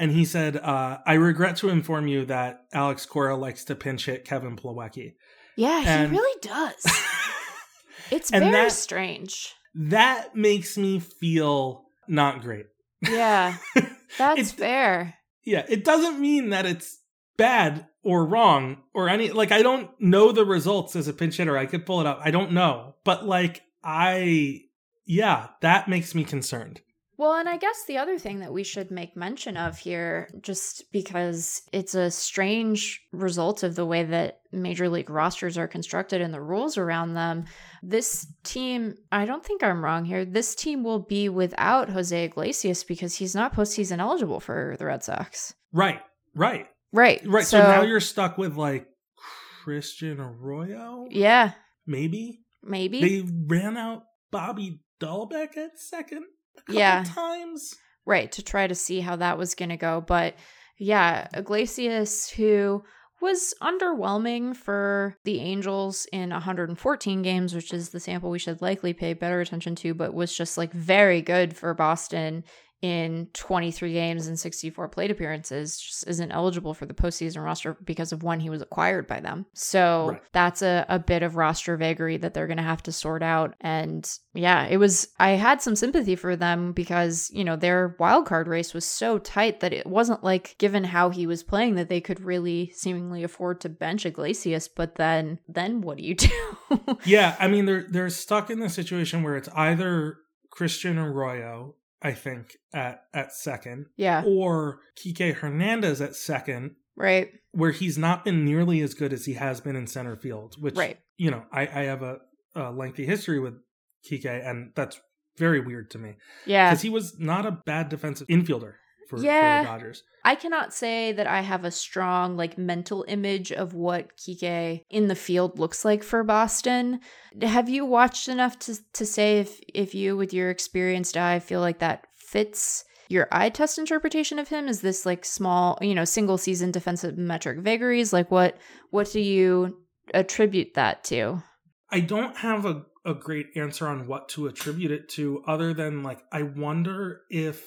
And he said, uh, I regret to inform you that Alex Cora likes to pinch hit Kevin Plawecki. Yeah, and, he really does. <laughs> it's very that, strange. That makes me feel not great. Yeah, <laughs> that's fair. Yeah, it doesn't mean that it's bad or wrong or any like I don't know the results as a pinch hitter. I could pull it up. I don't know. But like I yeah, that makes me concerned. Well, and I guess the other thing that we should make mention of here, just because it's a strange result of the way that major league rosters are constructed and the rules around them, this team, I don't think I'm wrong here, this team will be without Jose Iglesias because he's not postseason eligible for the Red Sox. Right, right. Right. Right. So, so now you're stuck with like Christian Arroyo? Yeah. Maybe? Maybe. They ran out Bobby Dalbec at second yeah. times. Right, to try to see how that was going to go. But yeah, Iglesias, who was underwhelming for the Angels in 114 games, which is the sample we should likely pay better attention to, but was just like very good for Boston in 23 games and 64 plate appearances just isn't eligible for the postseason roster because of when he was acquired by them. So right. that's a, a bit of roster vagary that they're going to have to sort out. And yeah, it was, I had some sympathy for them because, you know, their wild card race was so tight that it wasn't like, given how he was playing, that they could really seemingly afford to bench Iglesias. But then, then what do you do? <laughs> yeah. I mean, they're, they're stuck in the situation where it's either Christian Arroyo I think at at second. Yeah. Or Kike Hernandez at second. Right. Where he's not been nearly as good as he has been in center field, which right. you know, I, I have a, a lengthy history with Kike and that's very weird to me. Yeah. Because he was not a bad defensive infielder for, yeah, for the Dodgers. I cannot say that I have a strong like mental image of what Kike in the field looks like for Boston. Have you watched enough to to say if if you with your experienced eye feel like that fits your eye test interpretation of him? Is this like small, you know, single season defensive metric vagaries? Like what what do you attribute that to? I don't have a, a great answer on what to attribute it to other than like I wonder if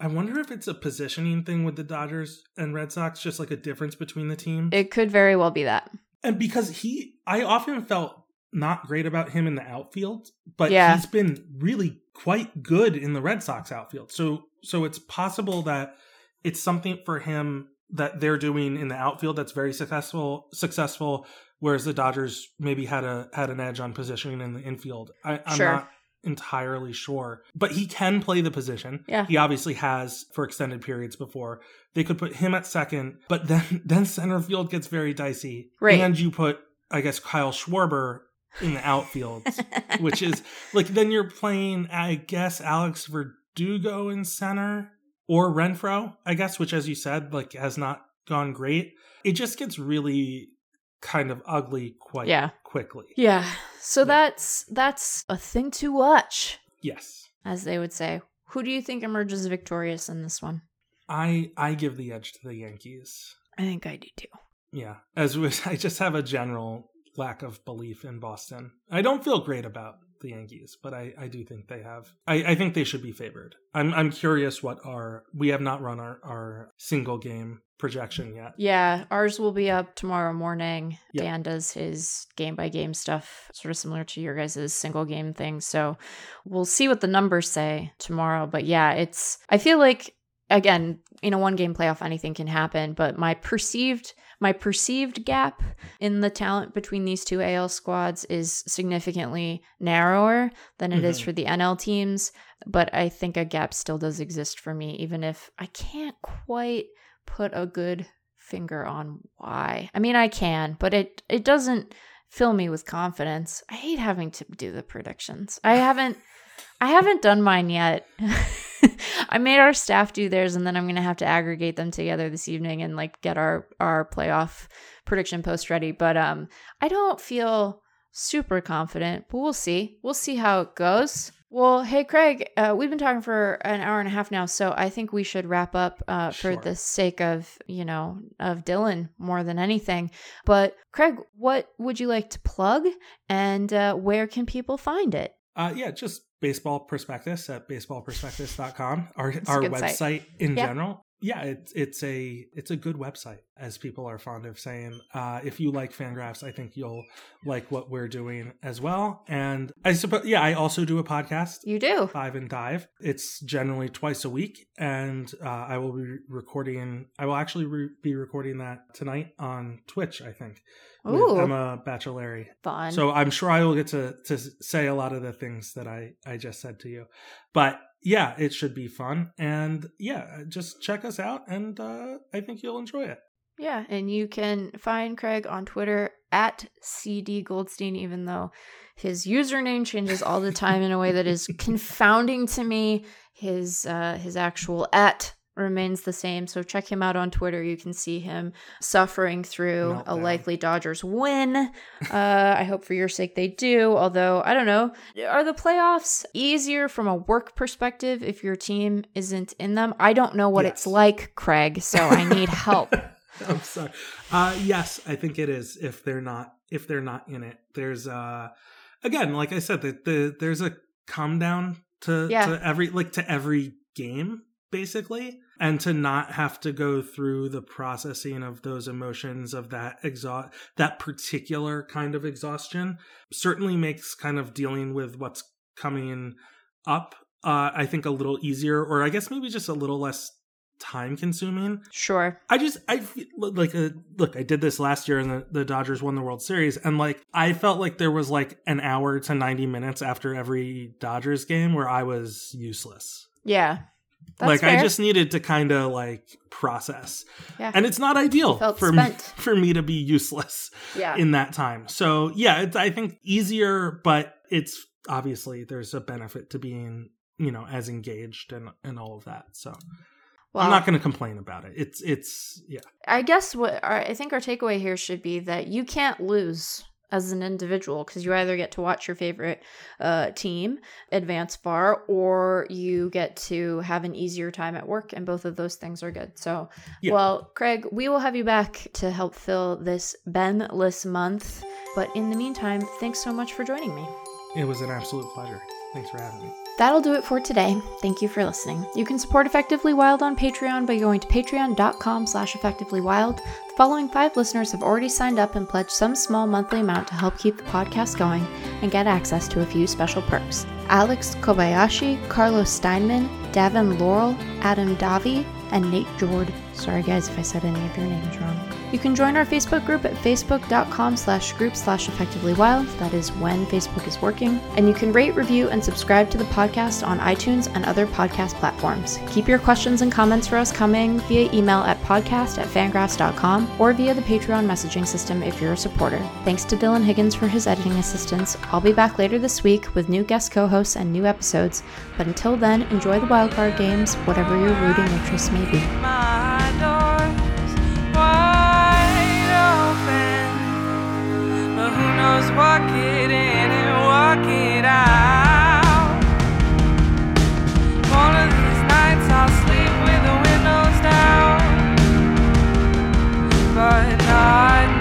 I wonder if it's a positioning thing with the Dodgers and Red Sox, just like a difference between the teams. It could very well be that. And because he, I often felt not great about him in the outfield, but yeah. he's been really quite good in the Red Sox outfield. So, so it's possible that it's something for him that they're doing in the outfield that's very successful, successful, whereas the Dodgers maybe had a had an edge on positioning in the infield. I, am sure. not entirely sure. But he can play the position. Yeah. He obviously has for extended periods before. They could put him at second, but then <laughs> then center field gets very dicey. Right. And you put, I guess, Kyle Schwarber in the outfield, <laughs> which is like then you're playing, I guess, Alex Verdugo in center or Renfroe, I guess, which as you said, like has not gone great. It just gets really kind of ugly quite yeah. quickly. Yeah. So yeah. that's that's a thing to watch. Yes. As they would say. Who do you think emerges victorious in this one? I I give the edge to the Yankees. I think I do too. Yeah. As was <laughs> I just have a general lack of belief in Boston. I don't feel great about the Yankees, but I, I do think they have. I, I think they should be favored. I'm I'm curious what our we have not run our, our single game projection yet. Yeah, ours will be up tomorrow morning. Yep. Dan does his game by game stuff, sort of similar to your guys' single game thing. So we'll see what the numbers say tomorrow. But yeah, it's I feel like again, in a one game playoff anything can happen, but my perceived my perceived gap in the talent between these two AL squads is significantly narrower than it mm-hmm. is for the NL teams, but I think a gap still does exist for me even if I can't quite put a good finger on why. I mean, I can, but it it doesn't fill me with confidence. I hate having to do the predictions. I haven't I haven't done mine yet. <laughs> I made our staff do theirs, and then I'm gonna have to aggregate them together this evening and like get our our playoff prediction post ready. But um, I don't feel super confident, but we'll see. We'll see how it goes. Well, hey, Craig, uh, we've been talking for an hour and a half now, so I think we should wrap up uh, for Sure. the sake of, you know, of Dylan more than anything. But, Craig, what would you like to plug and uh, where can people find it? Uh, yeah, just baseball prospectus at baseballprospectus.com. Our our website site. in Yeah. general. Yeah, it's it's a it's a good website, as people are fond of saying. Uh, if you like Fangraphs, I think you'll like what we're doing as well. And I suppose, yeah, I also do a podcast. You do. Five and Dive. It's generally twice a week, and uh, I will be recording. I will actually re- be recording that tonight on Twitch. I think with Ooh, Emma Baccellieri. fun. So I'm sure I will get to to say a lot of the things that I I just said to you, but yeah, it should be fun, and yeah, just check us out, and uh, I think you'll enjoy it. Yeah, and you can find Craig on Twitter at CD Goldstein, even though his username changes all the time in a way that is <laughs> confounding to me. His uh, his actual at remains the same. So check him out on Twitter. You can see him suffering through a Meltdown. likely Dodgers win. Uh, I hope for your sake they do. Although I don't know, are the playoffs easier from a work perspective if your team isn't in them? I don't know what it's like, Craig. So I need help. <laughs> I'm sorry. Uh, yes, I think it is. If they're not, if they're not in it, there's uh, again, like I said, the, the there's a come down to Yeah. to every like to every game basically, and to not have to go through the processing of those emotions of that exhaust that particular kind of exhaustion certainly makes kind of dealing with what's coming up. Uh, I think a little easier, or I guess maybe just a little less time consuming. Sure. I just I like uh, look, I did this last year and the, the Dodgers won the World Series and like I felt like there was like an hour to 90 minutes after every Dodgers game where I was useless. Yeah. That's like I just needed to kind of like process. Yeah. And it's not ideal Felt for me, for me to be useless yeah. in that time. So, yeah, it's I think easier but it's obviously there's a benefit to being, you know, as engaged and and all of that. So, well, I'm not going to complain about it. It's it's yeah. I guess what our, I think our takeaway here should be that you can't lose as an individual because you either get to watch your favorite uh, team advance far or you get to have an easier time at work and both of those things are good so Yeah. well craig we will have you back to help fill this benless month but in the meantime thanks so much for joining me It was an absolute pleasure. Thanks for having me. That'll do it for today. Thank you for listening. You can support Effectively Wild on Patreon by going to patreon.com slash effectivelywild. The following five listeners have already signed up and pledged some small monthly amount to help keep the podcast going and get access to a few special perks. Alex Kobayashi, Carlos Steinman, Davin Laurel, Adam Davi, and Nate Jord. Sorry guys if I said any of your names wrong. You can join our Facebook group at facebook.com slash group slash effectively wild. That is when Facebook is working. And you can rate, review, and subscribe to the podcast on iTunes and other podcast platforms. Keep your questions and comments for us coming via email at podcast at fangraphs.com or via the Patreon messaging system if you're a supporter. Thanks to Dylan Higgins for his editing assistance. I'll be back later this week with new guest co-hosts and new episodes. But until then, enjoy the wildcard games, whatever your rooting interests may be. walk it in and walk it out. One of these nights I'll sleep with the windows down, but not.